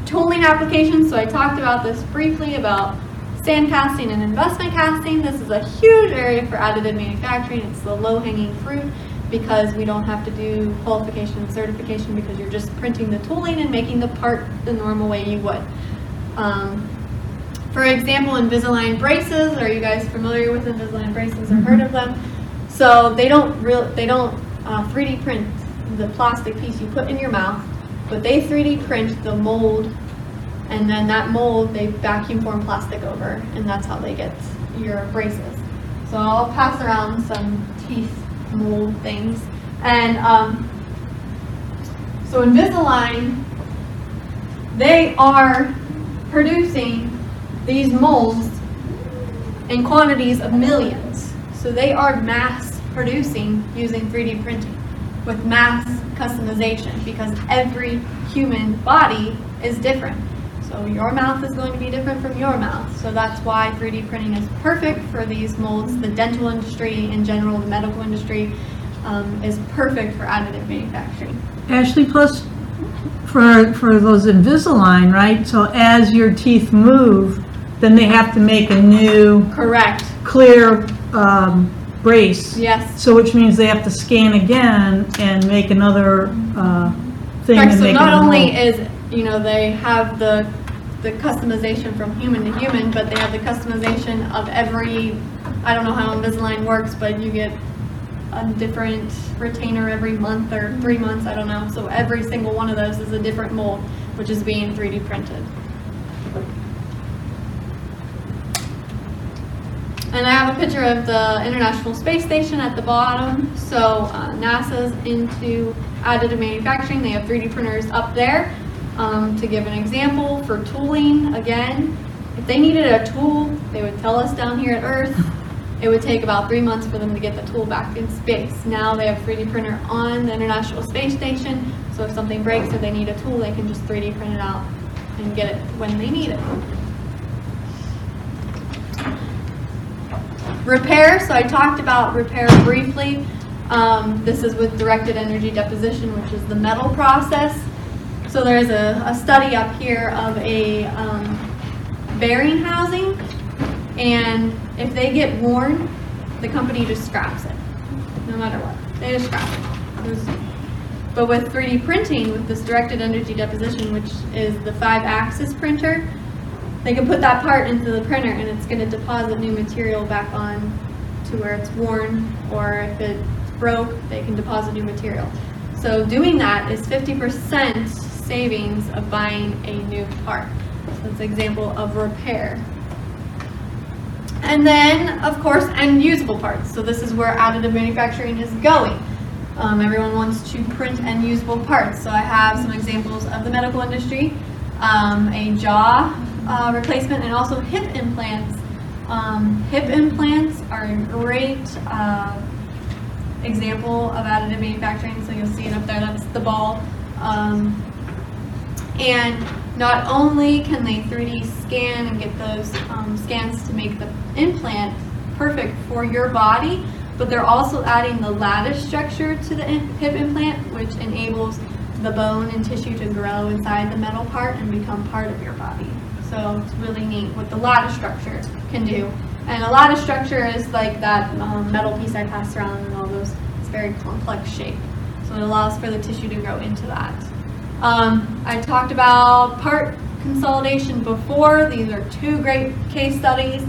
tooling applications, so I talked about this briefly about sand casting and investment casting. This is a huge area for additive manufacturing. It's the low-hanging fruit because we don't have to do qualification and certification because you're just printing the tooling and making the part the normal way you would. Um, for example, Invisalign braces, are you guys familiar with Invisalign braces or heard of them? So they don't real they don't uh, 3D print the plastic piece you put in your mouth, but they 3D print the mold, and then that mold they vacuum form plastic over, and that's how they get your braces. So I'll pass around some teeth mold things. And um, so Invisalign, they are producing these molds in quantities of millions. So they are mass producing using 3D printing with mass customization because every human body is different. So your mouth is going to be different from your mouth. So that's why 3D printing is perfect for these molds. The dental industry in general, the medical industry, um, is perfect for additive manufacturing. Ashley, plus for, for those Invisalign, right? So as your teeth move, then they have to make a new. Correct. Clear um, brace. Yes. So which means they have to scan again and make another uh, thing. Correct. and So make not another only mold. is you know they have the the customization from human to human, but they have the customization of every. I don't know how Invisalign works, but you get a different retainer every month or three months. I don't know. So every single one of those is a different mold, which is being 3D printed. And I have a picture of the International Space Station at the bottom. So uh, NASA's into additive manufacturing. They have 3D printers up there. Um, to give an example, for tooling, again, if they needed a tool, they would tell us down here at Earth. It would take about three months for them to get the tool back in space. Now they have 3D printer on the International Space Station, so if something breaks or they need a tool, they can just 3D print it out and get it when they need it. Repair, so I talked about repair briefly. Um, this is with directed energy deposition, which is the metal process. So there's a, a study up here of a um, bearing housing, and if they get worn, the company just scraps it, no matter what. They just scrap it. But with 3D printing, with this directed energy deposition, which is the five-axis printer, they can put that part into the printer and it's going to deposit new material back on to where it's worn, or if it's broke, they can deposit new material. So doing that is 50% savings of buying a new part. So that's an example of repair. And then, of course, end usable parts. So this is where additive manufacturing is going. Um, everyone wants to print end usable parts. So I have some examples of the medical industry, um, a jaw uh, replacement, and also hip implants. Um, hip implants are a great uh, example of additive manufacturing. So you'll see it up there. That's the ball. Um, and not only can they 3D scan and get those um, scans to make the implant perfect for your body, but they're also adding the lattice structure to the hip implant, which enables the bone and tissue to grow inside the metal part and become part of your body. So it's really neat what the lattice structure can do. And a lattice structure is like that um, metal piece I passed around and all those. It's very complex shape. So it allows for the tissue to grow into that. Um, I talked about part consolidation before. These are two great case studies.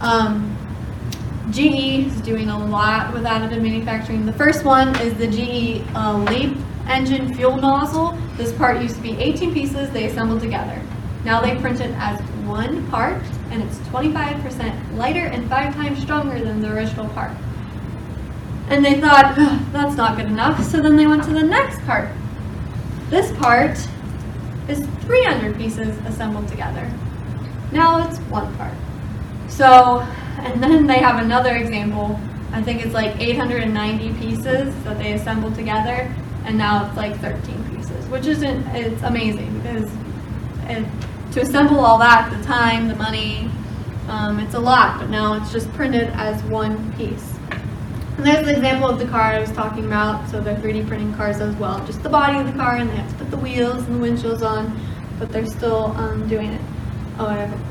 Um, GE is doing a lot with additive manufacturing. The first one is the GE uh, LEAP engine fuel nozzle. This part used to be 18 pieces they assembled together. Now they print it as one part and it's 25% lighter and five times stronger than the original part. And they thought, that's not good enough, so then they went to the next part. This part is 300 pieces assembled together. Now it's one part. So, and then they have another example. I think it's like 890 pieces that they assembled together, and now it's like 13 pieces, which isn't, it's amazing because it, to assemble all that, the time, the money, um, it's a lot, but now it's just printed as one piece. And there's an example of the car I was talking about. So they're 3D printing cars as well. Just the body of the car, and they have to put the wheels and the windshields on, but they're still um, doing it. Oh, I, have a,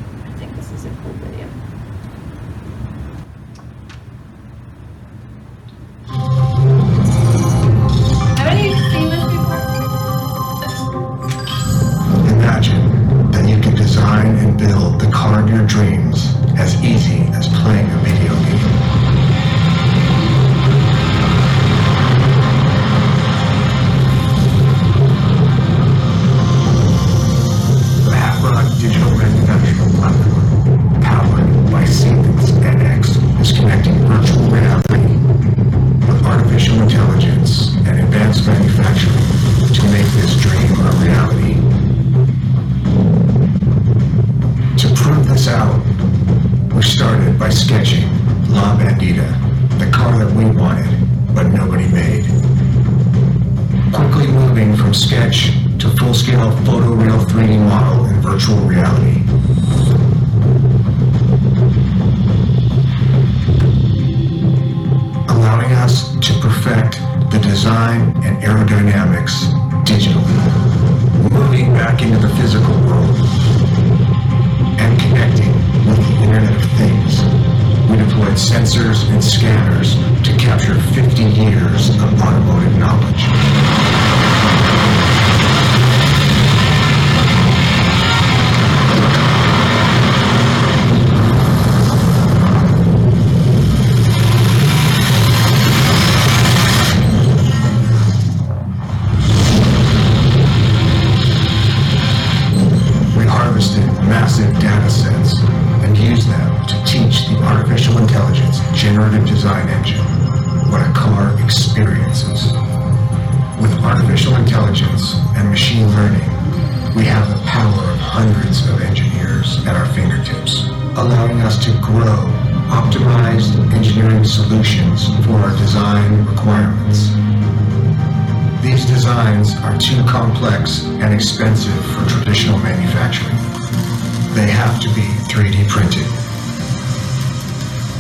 back into the physical world and connecting with the Internet of Things. We deployed sensors and scanners to capture 50 years of automotive knowledge. Designs are too complex and expensive for traditional manufacturing. They have to be 3D printed.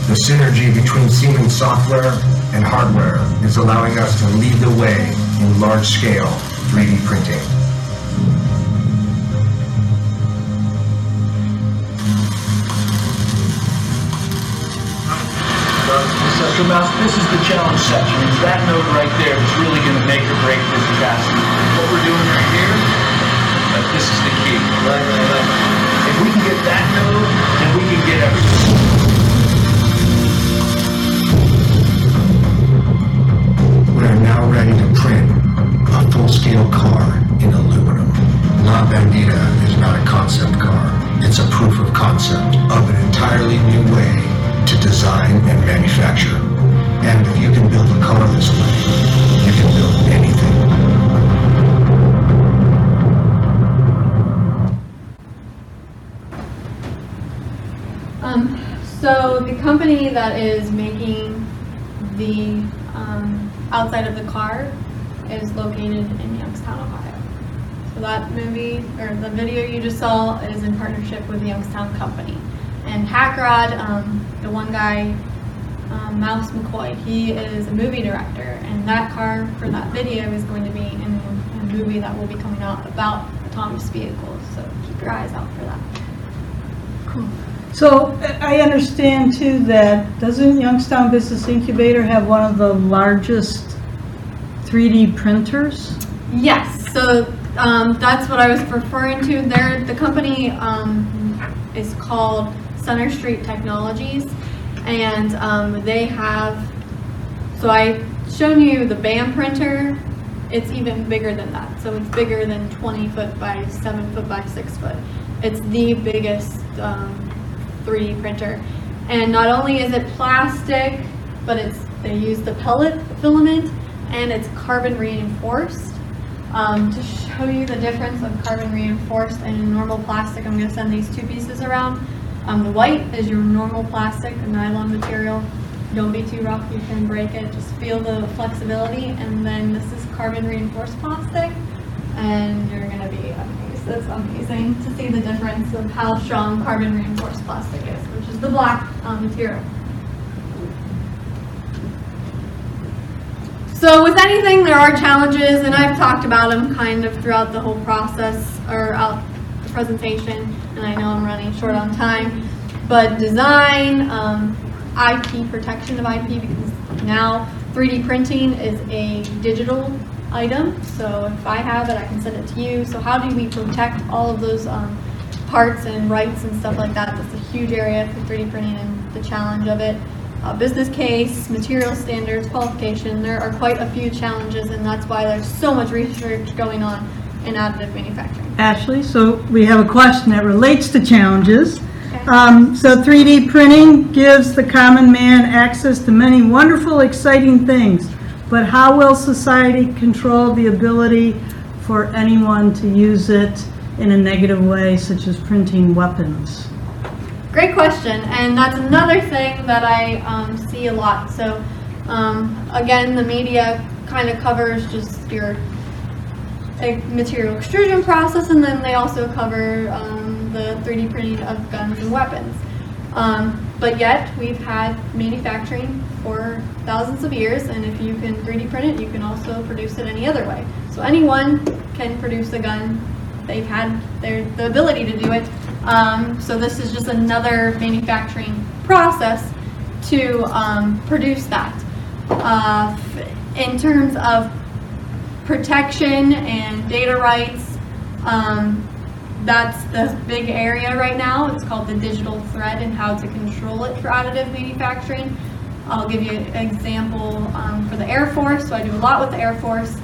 The synergy between Siemens software and hardware is allowing us to lead the way in large-scale 3D printing. So Mouse, this is the challenge section. It's that note right there that's really going to make or break this capacity. What we're doing right here, uh, this is the key. Right, right, right. If we can get that note, then we can get everything. We are now ready to print a full-scale car in aluminum. La Bandita is not a concept car. It's a proof of concept of an entirely new way to design and manufacture. And if you can build a car this way, you can build anything. Um, so the company that is making the um, outside of the car is located in Youngstown, Ohio. So that movie or the video you just saw is in partnership with the Youngstown company. And Hackrod, um, the one guy, um, Mouse McCoy, he is a movie director, and that car for that video is going to be in, a movie that will be coming out about autonomous vehicles. So keep your eyes out for that. Cool. So I understand too that, doesn't Youngstown Business Incubator have one of the largest 3D printers? Yes, so um, that's what I was referring to. There, the company um, is called Center Street Technologies, and um, they have. So I shown you the BAAM printer. It's even bigger than that. So it's bigger than 20 foot by 7 foot by 6 foot. It's the biggest um, 3D printer, and not only is it plastic, but it's they use the pellet filament, and it's carbon reinforced. Um, to show you the difference of carbon reinforced and normal plastic, I'm going to send these two pieces around. Um, the white is your normal plastic, a nylon material. Don't be too rough, you can break it. Just feel the flexibility. And then this is carbon reinforced plastic, and you're to be amazed. It's amazing to see the difference of how strong carbon reinforced plastic is, which is the black um, material. So with anything, there are challenges, and I've talked about them kind of throughout the whole process or out the presentation, and I know I'm running short on time. But design, um, IP, protection of IP, because now 3D printing is a digital item. So if I have it, I can send it to you. So how do we protect all of those um, parts and rights and stuff like that? That's a huge area for 3D printing and the challenge of it uh, business case, material standards, qualification. There are quite a few challenges, and that's why there's so much research going on in additive manufacturing. Ashley, so we have a question that relates to challenges. Um, so 3D printing gives the common man access to many wonderful, exciting things, but how will society control the ability for anyone to use it in a negative way, such as printing weapons? Great question, and that's another thing that I um, see a lot. So, um, again, the media kind of covers just your material extrusion process, and then they also cover um, the 3D printing of guns and weapons. Um, but yet, we've had manufacturing for thousands of years, and if you can 3D print it, you can also produce it any other way. So anyone can produce a gun. They've had their, the ability to do it um, so this is just another manufacturing process to um, produce that. Uh, in terms of protection and data rights, um, that's the big area right now. It's called the digital thread and how to control it for additive manufacturing. I'll give you an example um, for the Air Force. So I do a lot with the Air Force.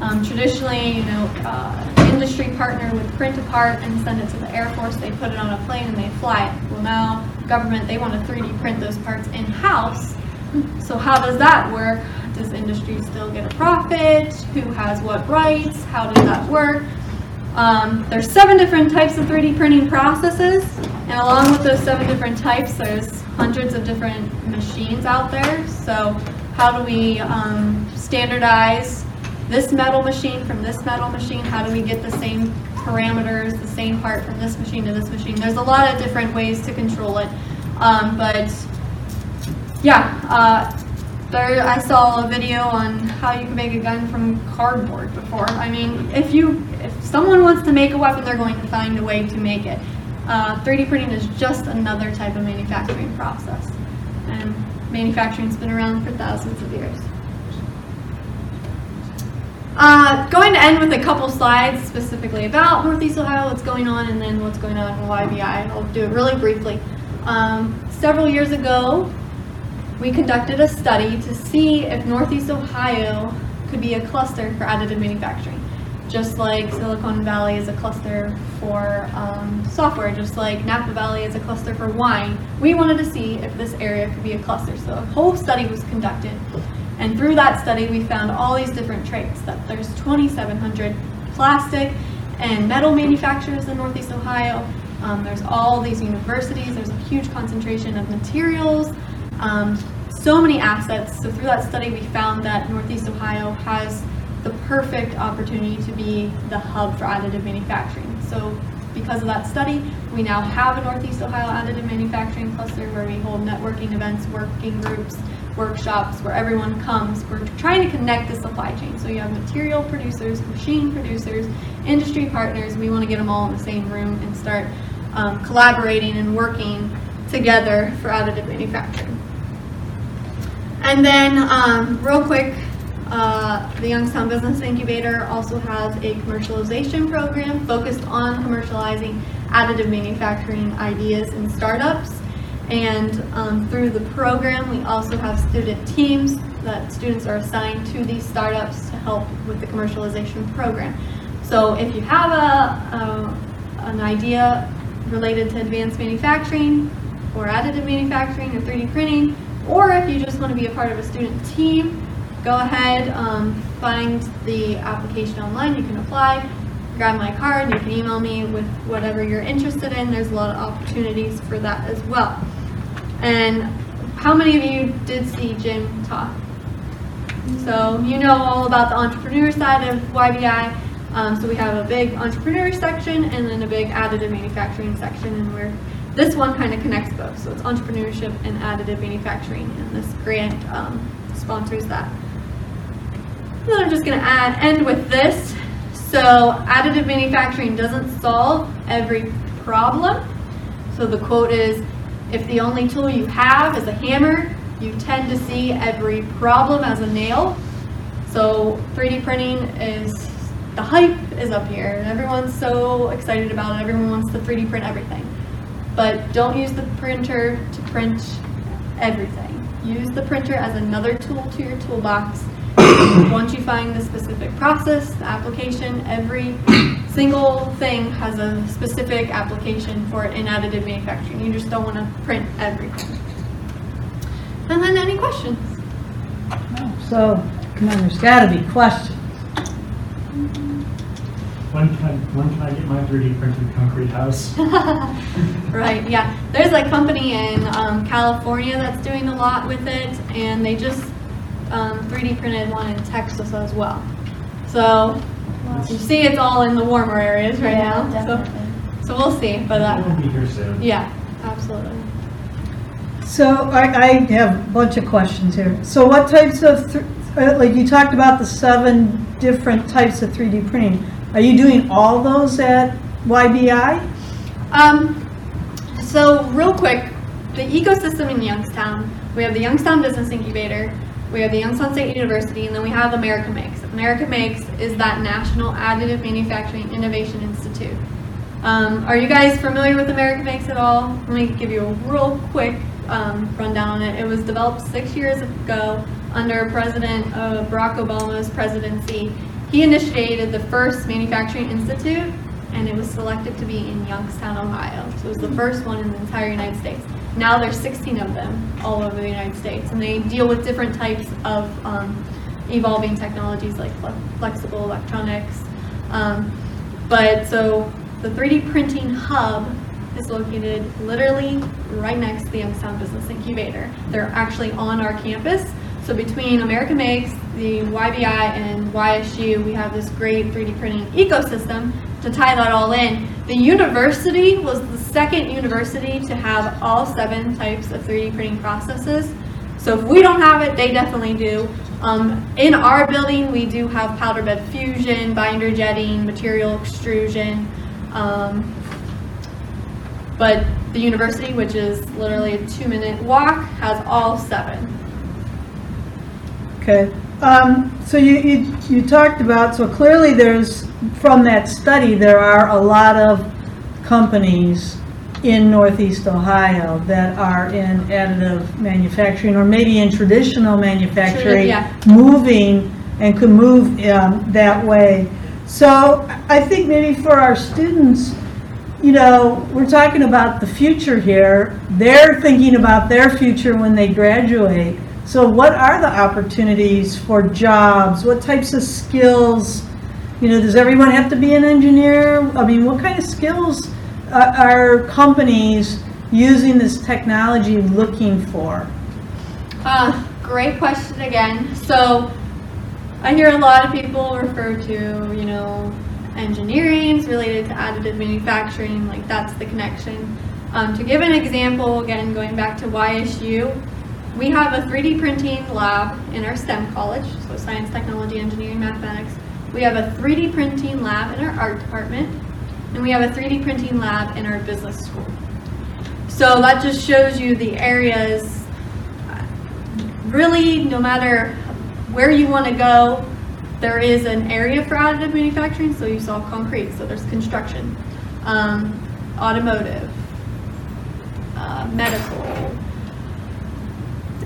Um, traditionally, you know, uh, industry partner would print a part and send it to the Air Force. They put it on a plane and they fly it. Well, now government they want to 3D print those parts in house. So how does that work? Does industry still get a profit? Who has what rights? How does that work? Um, there's seven different types of 3D printing processes, and along with those seven different types, there's hundreds of different machines out there. So how do we um, standardize this metal machine from this metal machine? How do we get the same parameters, the same part from this machine to this machine? There's a lot of different ways to control it. Um, but yeah, uh, there, I saw a video on how you can make a gun from cardboard before. I mean, if you, if someone wants to make a weapon, they're going to find a way to make it. Uh, 3D printing is just another type of manufacturing process. And manufacturing's been around for thousands of years. Uh, going to end with a couple slides specifically about Northeast Ohio, what's going on, and then what's going on in YBI. I'll do it really briefly. Um, several years ago, we conducted a study to see if Northeast Ohio could be a cluster for additive manufacturing. Just like Silicon Valley is a cluster for um, software, just like Napa Valley is a cluster for wine, we wanted to see if this area could be a cluster. So a whole study was conducted and through that study, we found all these different traits, that there's 2,700 plastic and metal manufacturers in Northeast Ohio. Um, there's all these universities. There's a huge concentration of materials, um, so many assets. So through that study, we found that Northeast Ohio has the perfect opportunity to be the hub for additive manufacturing. So because of that study, we now have a Northeast Ohio additive manufacturing cluster where we hold networking events, working groups, workshops where everyone comes. We're trying to connect the supply chain. So you have material producers, machine producers, industry partners. We want to get them all in the same room and start um, collaborating and working together for additive manufacturing. And then, um, real quick, uh, the Youngstown Business Incubator also has a commercialization program focused on commercializing additive manufacturing ideas and startups. And um, through the program, we also have student teams that students are assigned to these startups to help with the commercialization program. So if you have a, a an idea related to advanced manufacturing or additive manufacturing or 3D printing, or if you just want to be a part of a student team, go ahead, um, find the application online, you can apply, grab my card, you can email me with whatever you're interested in. There's a lot of opportunities for that as well. And how many of you did see Jim talk? So you know all about the entrepreneur side of YBI. Um, so we have a big entrepreneur section and then a big additive manufacturing section, and we're this one kind of connects both. So it's entrepreneurship and additive manufacturing, and this grant um, sponsors that. And then I'm just going to add end with this. So additive manufacturing doesn't solve every problem. So the quote is, if the only tool you have is a hammer, you tend to see every problem as a nail. So 3D printing is, the hype is up here and everyone's so excited about it. Everyone wants to 3D print everything. But don't use the printer to print everything. Use the printer as another tool to your toolbox. Once you find the specific process, the application, every single thing has a specific application for it in additive manufacturing. You just don't want to print everything. And then any questions? So, come on, there's gotta be questions. When can I, when can I get my 3D printed concrete house? right, yeah. There's a company in um, California that's doing a lot with it, and they just um, 3D printed one in Texas as well. So you see, it's all in the warmer areas right Yeah, now. So, so we'll see. But It'll uh, be here soon. yeah, absolutely. So I, I have a bunch of questions here. So what types of, thr- uh, like you talked about the seven different types of 3D printing. Are you doing all those at YBI? Um, so real quick, the ecosystem in Youngstown, we have the Youngstown Business Incubator, we have the Youngstown State University, and then we have America Makes. America Makes is that National Additive Manufacturing Innovation Institute. Um, are you guys familiar with America Makes at all? Let me give you a real quick um, rundown on it. It was developed six years ago under President uh, Barack Obama's presidency. He initiated the first manufacturing institute, and it was selected to be in Youngstown, Ohio. So it was the first one in the entire United States. Now there's 16 of them all over the United States, and they deal with different types of um, evolving technologies like fle- flexible electronics. Um, but so the 3D printing hub is located literally right next to the Youngstown Business Incubator. They're actually on our campus. So between America Makes, the YBI, and YSU, we have this great 3D printing ecosystem to tie that all in. The university was the second university to have all seven types of 3D printing processes. So if we don't have it, they definitely do. Um, in our building, we do have powder bed fusion, binder jetting, material extrusion. Um, but the university, which is literally a two minute walk, has all seven. Okay, um, so you, you, you talked about, so clearly there's, from that study, there are a lot of companies in Northeast Ohio that are in additive manufacturing, or maybe in traditional manufacturing, yeah. moving and could move um, that way. So I think maybe for our students, you know, we're talking about the future here. They're thinking about their future when they graduate. So what are the opportunities for jobs? What types of skills? You know, does everyone have to be an engineer? I mean, what kind of skills are companies using this technology looking for? Uh, great question again. So I hear a lot of people refer to, you know, engineering is related to additive manufacturing, like that's the connection. Um, to give an example, again, going back to YSU, we have a 3D printing lab in our STEM college, so science, technology, engineering, mathematics. We have a 3D printing lab in our art department, and we have a 3D printing lab in our business school. So that just shows you the areas, really, no matter where you want to go, there is an area for additive manufacturing. So you saw concrete, so there's construction, um, automotive, uh, medical.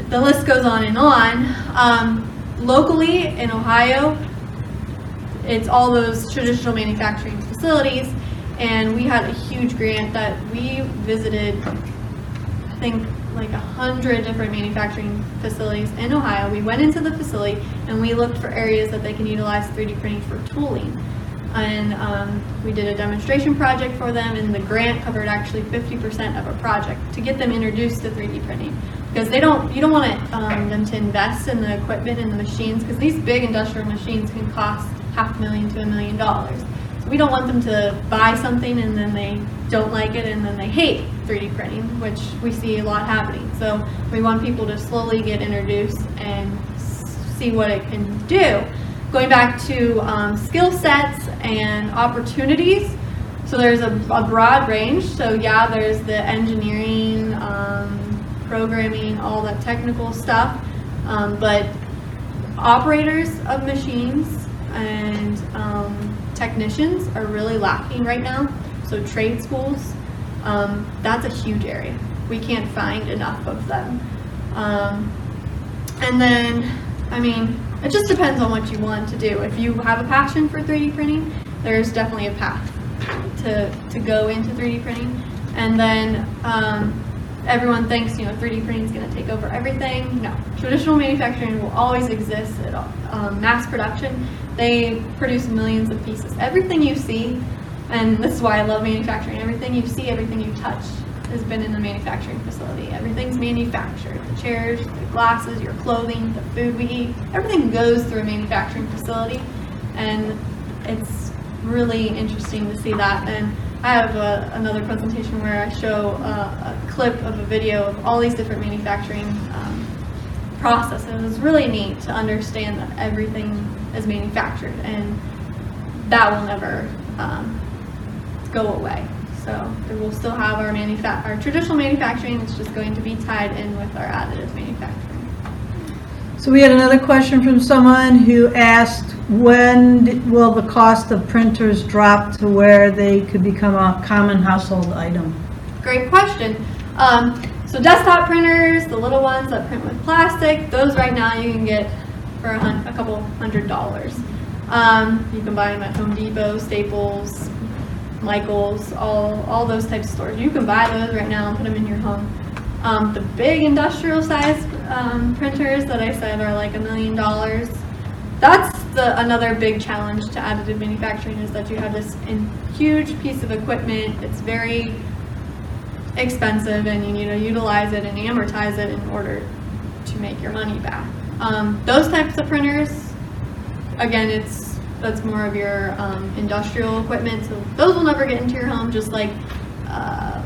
The list goes on and on. Um, locally in Ohio, it's all those traditional manufacturing facilities, and we had a huge grant that we visited. I think like a hundred different manufacturing facilities in Ohio. We went into the facility and we looked for areas that they can utilize 3D printing for tooling. And um, we did a demonstration project for them, and the grant covered actually 50% of a project to get them introduced to 3D printing. Because they don't, you don't want it, um, them to invest in the equipment and the machines, because these big industrial machines can cost half a million to a million dollars. So we don't want them to buy something and then they don't like it and then they hate 3D printing, which we see a lot happening. So we want people to slowly get introduced and see what it can do. Going back to um, skill sets and opportunities, so there's a, a, broad range. So yeah, there's the engineering, um, programming, all that technical stuff, um, but operators of machines and um, technicians are really lacking right now. So trade schools, um, that's a huge area. We can't find enough of them. Um, and then, I mean, it just depends on what you want to do. If you have a passion for 3D printing, there's definitely a path to, to go into 3D printing. And then um, everyone thinks, you know, 3D printing is going to take over everything. No, traditional manufacturing will always exist. At, um, mass production, they produce millions of pieces. Everything you see, and this is why I love manufacturing, everything you see, everything you touch has been in the manufacturing facility. Everything's manufactured. The chairs, the glasses, your clothing, the food we eat, everything goes through a manufacturing facility. And it's really interesting to see that. And I have a, another presentation where I show a, a, clip of a video of all these different manufacturing um, processes. It's really neat to understand that everything is manufactured and that will never um, go away. So we'll still have our, manufa- our traditional manufacturing, it's just going to be tied in with our additive manufacturing. So we had another question from someone who asked, when will the cost of printers drop to where they could become a common household item? Great question. Um, so desktop printers, the little ones that print with plastic, those right now you can get for a, hun- a couple hundred dollars. Um, you can buy them at Home Depot, Staples, Michaels, all, all those types of stores. You can buy those right now and put them in your home. Um, the big industrial size um, printers that I said are like a million dollars. That's the another big challenge to additive manufacturing is that you have this in, huge piece of equipment. It's very expensive, and you need to utilize it and amortize it in order to make your money back. Um, those types of printers, again, it's that's more of your um, industrial equipment. So those will never get into your home, just like uh,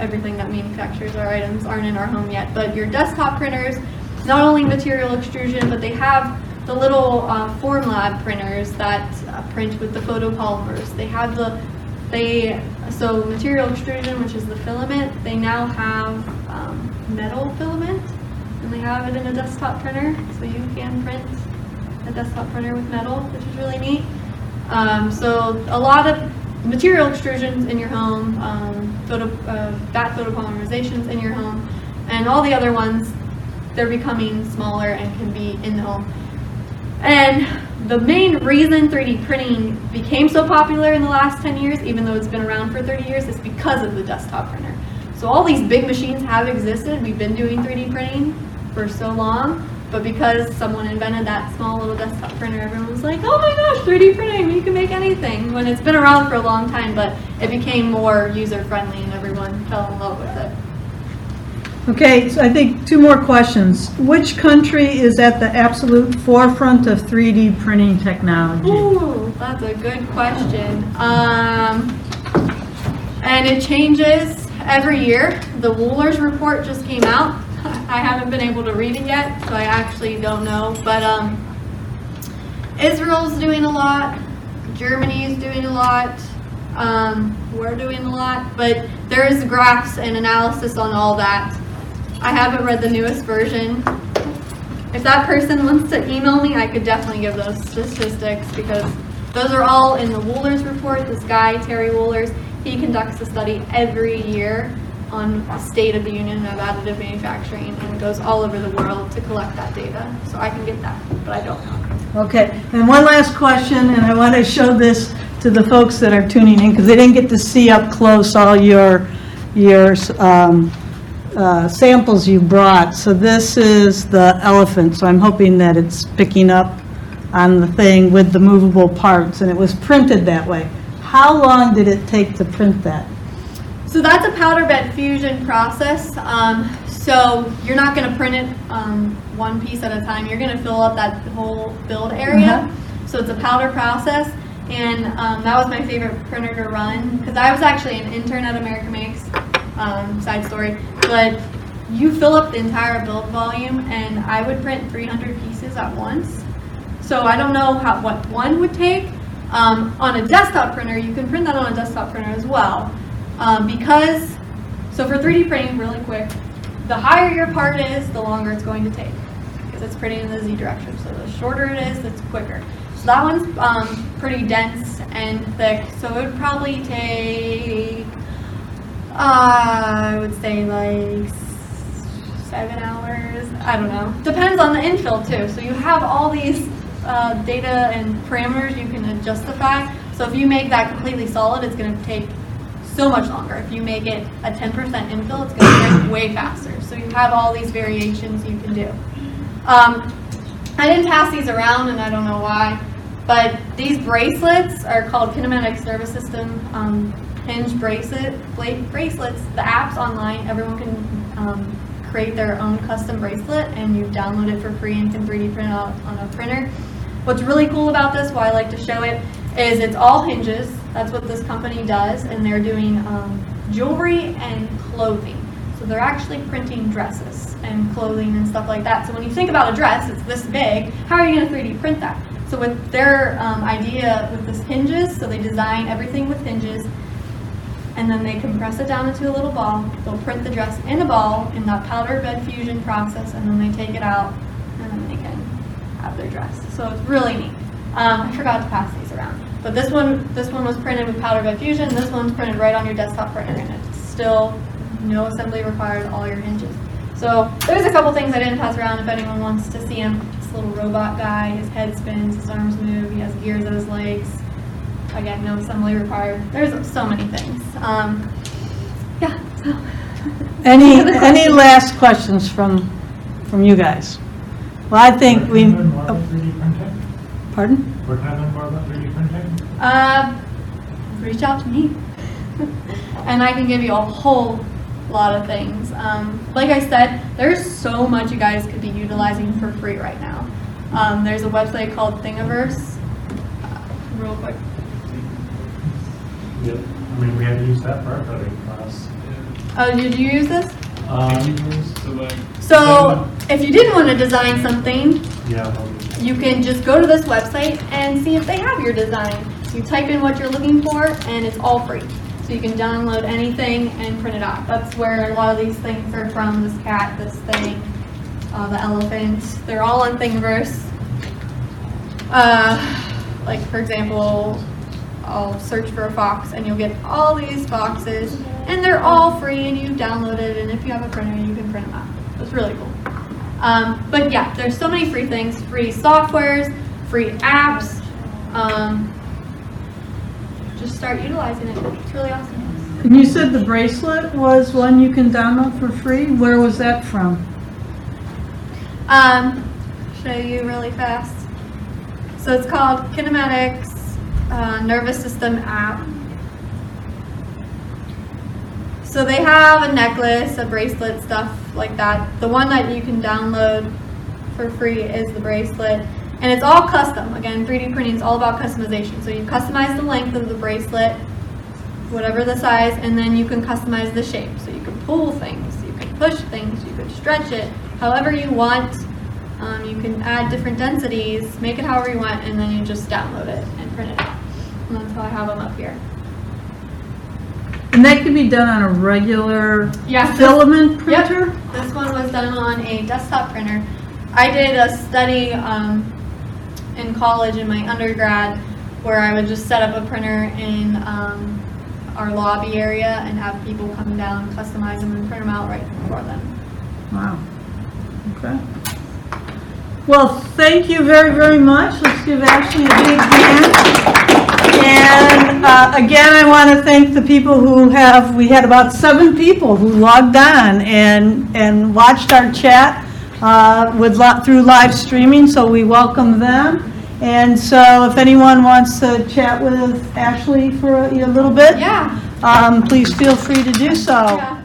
everything that manufactures our items aren't in our home yet. But your desktop printers, not only material extrusion, but they have the little uh, Formlab printers that uh, print with the photopolymers. They have the they so material extrusion, which is the filament. They now have um, metal filament, and they have it in a desktop printer, so you can print a desktop printer with metal, which is really neat. Um, so a lot of material extrusions in your home, um, photo, uh, vat photopolymerizations in your home, and all the other ones, they're becoming smaller and can be in the home. And the main reason 3D printing became so popular in the last 10 years, even though it's been around for 30 years, is because of the desktop printer. So all these big machines have existed. We've been doing 3D printing for so long, but because someone invented that small little desktop printer, everyone was like, oh my gosh, 3D printing, you can make anything. When it's been around for a long time, but it became more user friendly and everyone fell in love with it. Okay, so I think two more questions. Which country is at the absolute forefront of 3D printing technology? Ooh, that's a good question. Um, and it changes every year. The Wohlers report just came out. I haven't been able to read it yet, so I actually don't know. But um, Israel's doing a lot. Germany's doing a lot. Um, we're doing a lot. But there is graphs and analysis on all that. I haven't read the newest version. If that person wants to email me, I could definitely give those statistics because those are all in the Wohlers report. This guy, Terry Wohlers, he conducts a study every year on state of the union of additive manufacturing and goes all over the world to collect that data. So I can get that, but I don't know. Okay, and one last question, and I want to show this to the folks that are tuning in, because they didn't get to see up close all your, your um, uh, samples you brought. So this is the elephant, so I'm hoping that it's picking up on the thing with the movable parts, and it was printed that way. How long did it take to print that? So that's a powder bed fusion process. Um, so you're not going to print it um, one piece at a time. You're going to fill up that whole build area. Mhm. So it's a powder process. And um, that was my favorite printer to run because I was actually an intern at America Makes, um, side story. But you fill up the entire build volume and I would print 300 pieces at once. So I don't know how, what one would take. Um, on a desktop printer, you can print that on a desktop printer as well. Um, because, so for 3D printing, really quick, the higher your part is, the longer it's going to take. Because it's printing in the Z direction. So the shorter it is, it's quicker. So that one's um, pretty dense and thick. So it would probably take, uh, I would say like seven hours. I don't know. Depends on the infill too. So you have all these uh, data and parameters you can justify. So if you make that completely solid, it's going to take so much longer. If you make it a 10% infill, it's going to print way faster. So you have all these variations you can do. Um, I didn't pass these around, and I don't know why, but these bracelets are called Kinematic Nervous System um, hinge bracelet bracelets. The app's online. Everyone can um, create their own custom bracelet, and you download it for free and can 3D print it out on a printer. What's really cool about this, why I like to show it, is it's all hinges. That's what this company does, and they're doing um, jewelry and clothing. So they're actually printing dresses and clothing and stuff like that. So when you think about a dress, it's this big. How are you going to 3D print that? So with their um, idea with this hinges, so they design everything with hinges, and then they compress it down into a little ball. They'll print the dress in a ball in that powder bed fusion process, and then they take it out, and then they can have their dress. So it's really neat. Um, I forgot to pass these around, but this one, this one was printed with powder bed fusion. This one's printed right on your desktop printer, and it's still no assembly required. All your hinges. So there's a couple things I didn't pass around if anyone wants to see him. This little robot guy, his head spins, his arms move, he has gears at his legs. Again, no assembly required. There's so many things. Um, yeah, so. Any, Other any questions? last questions from, from you guys? Well, I think we, Learn more about oh, 3D printing? pardon? Where can I learn more about 3D printing? Uh, reach out to me. and I can give you a whole lot of things. Um, like I said, there's so much you guys could be utilizing for free right now. Um, there's a website called Thingiverse. Uh, real quick. Yep. I mean, we had to use that for our coding class. Oh, did you use this? Um, So, if you didn't want to design something, yeah, you can just go to this website and see if they have your design. You type in what you're looking for, and it's all free. So you can download anything and print it out. That's where a lot of these things are from, this cat, this thing, uh, the elephant. They're all on Thingiverse. Uh, like, for example, I'll search for a fox, and you'll get all these foxes, and they're all free, and you download it, and if you have a printer, you can print them out. It's really cool. Um, but yeah, there's so many free things, free softwares, free apps. Um, just start utilizing it. It's really awesome. And you said the bracelet was one you can download for free? Where was that from? Um, show you really fast. So it's called Kinematics uh, Nervous System app. So they have a necklace, a bracelet, stuff like that. The one that you can download for free is the bracelet. And it's all custom. Again, 3D printing is all about customization. So you customize the length of the bracelet, whatever the size, and then you can customize the shape. So you can pull things, you can push things, you can stretch it, however you want. Um, you can add different densities, make it however you want, and then you just download it and print it out. And that's how I have them up here. And that can be done on a regular Yeah, this- filament Yep, printer? This one was done on a desktop printer. I did a study um, in college in my undergrad where I would just set up a printer in um, our lobby area and have people come down, customize them, and print them out right for them. Wow. Okay. Well, thank you very, very much. Let's give Ashley a big hand. And uh, again, I want to thank the people who have, we had about seven people who logged on and, and watched our chat uh, with, li- through live streaming, so we welcome them. And so if anyone wants to chat with Ashley for a a little bit? Yeah. um, Please feel free to do so. Yeah.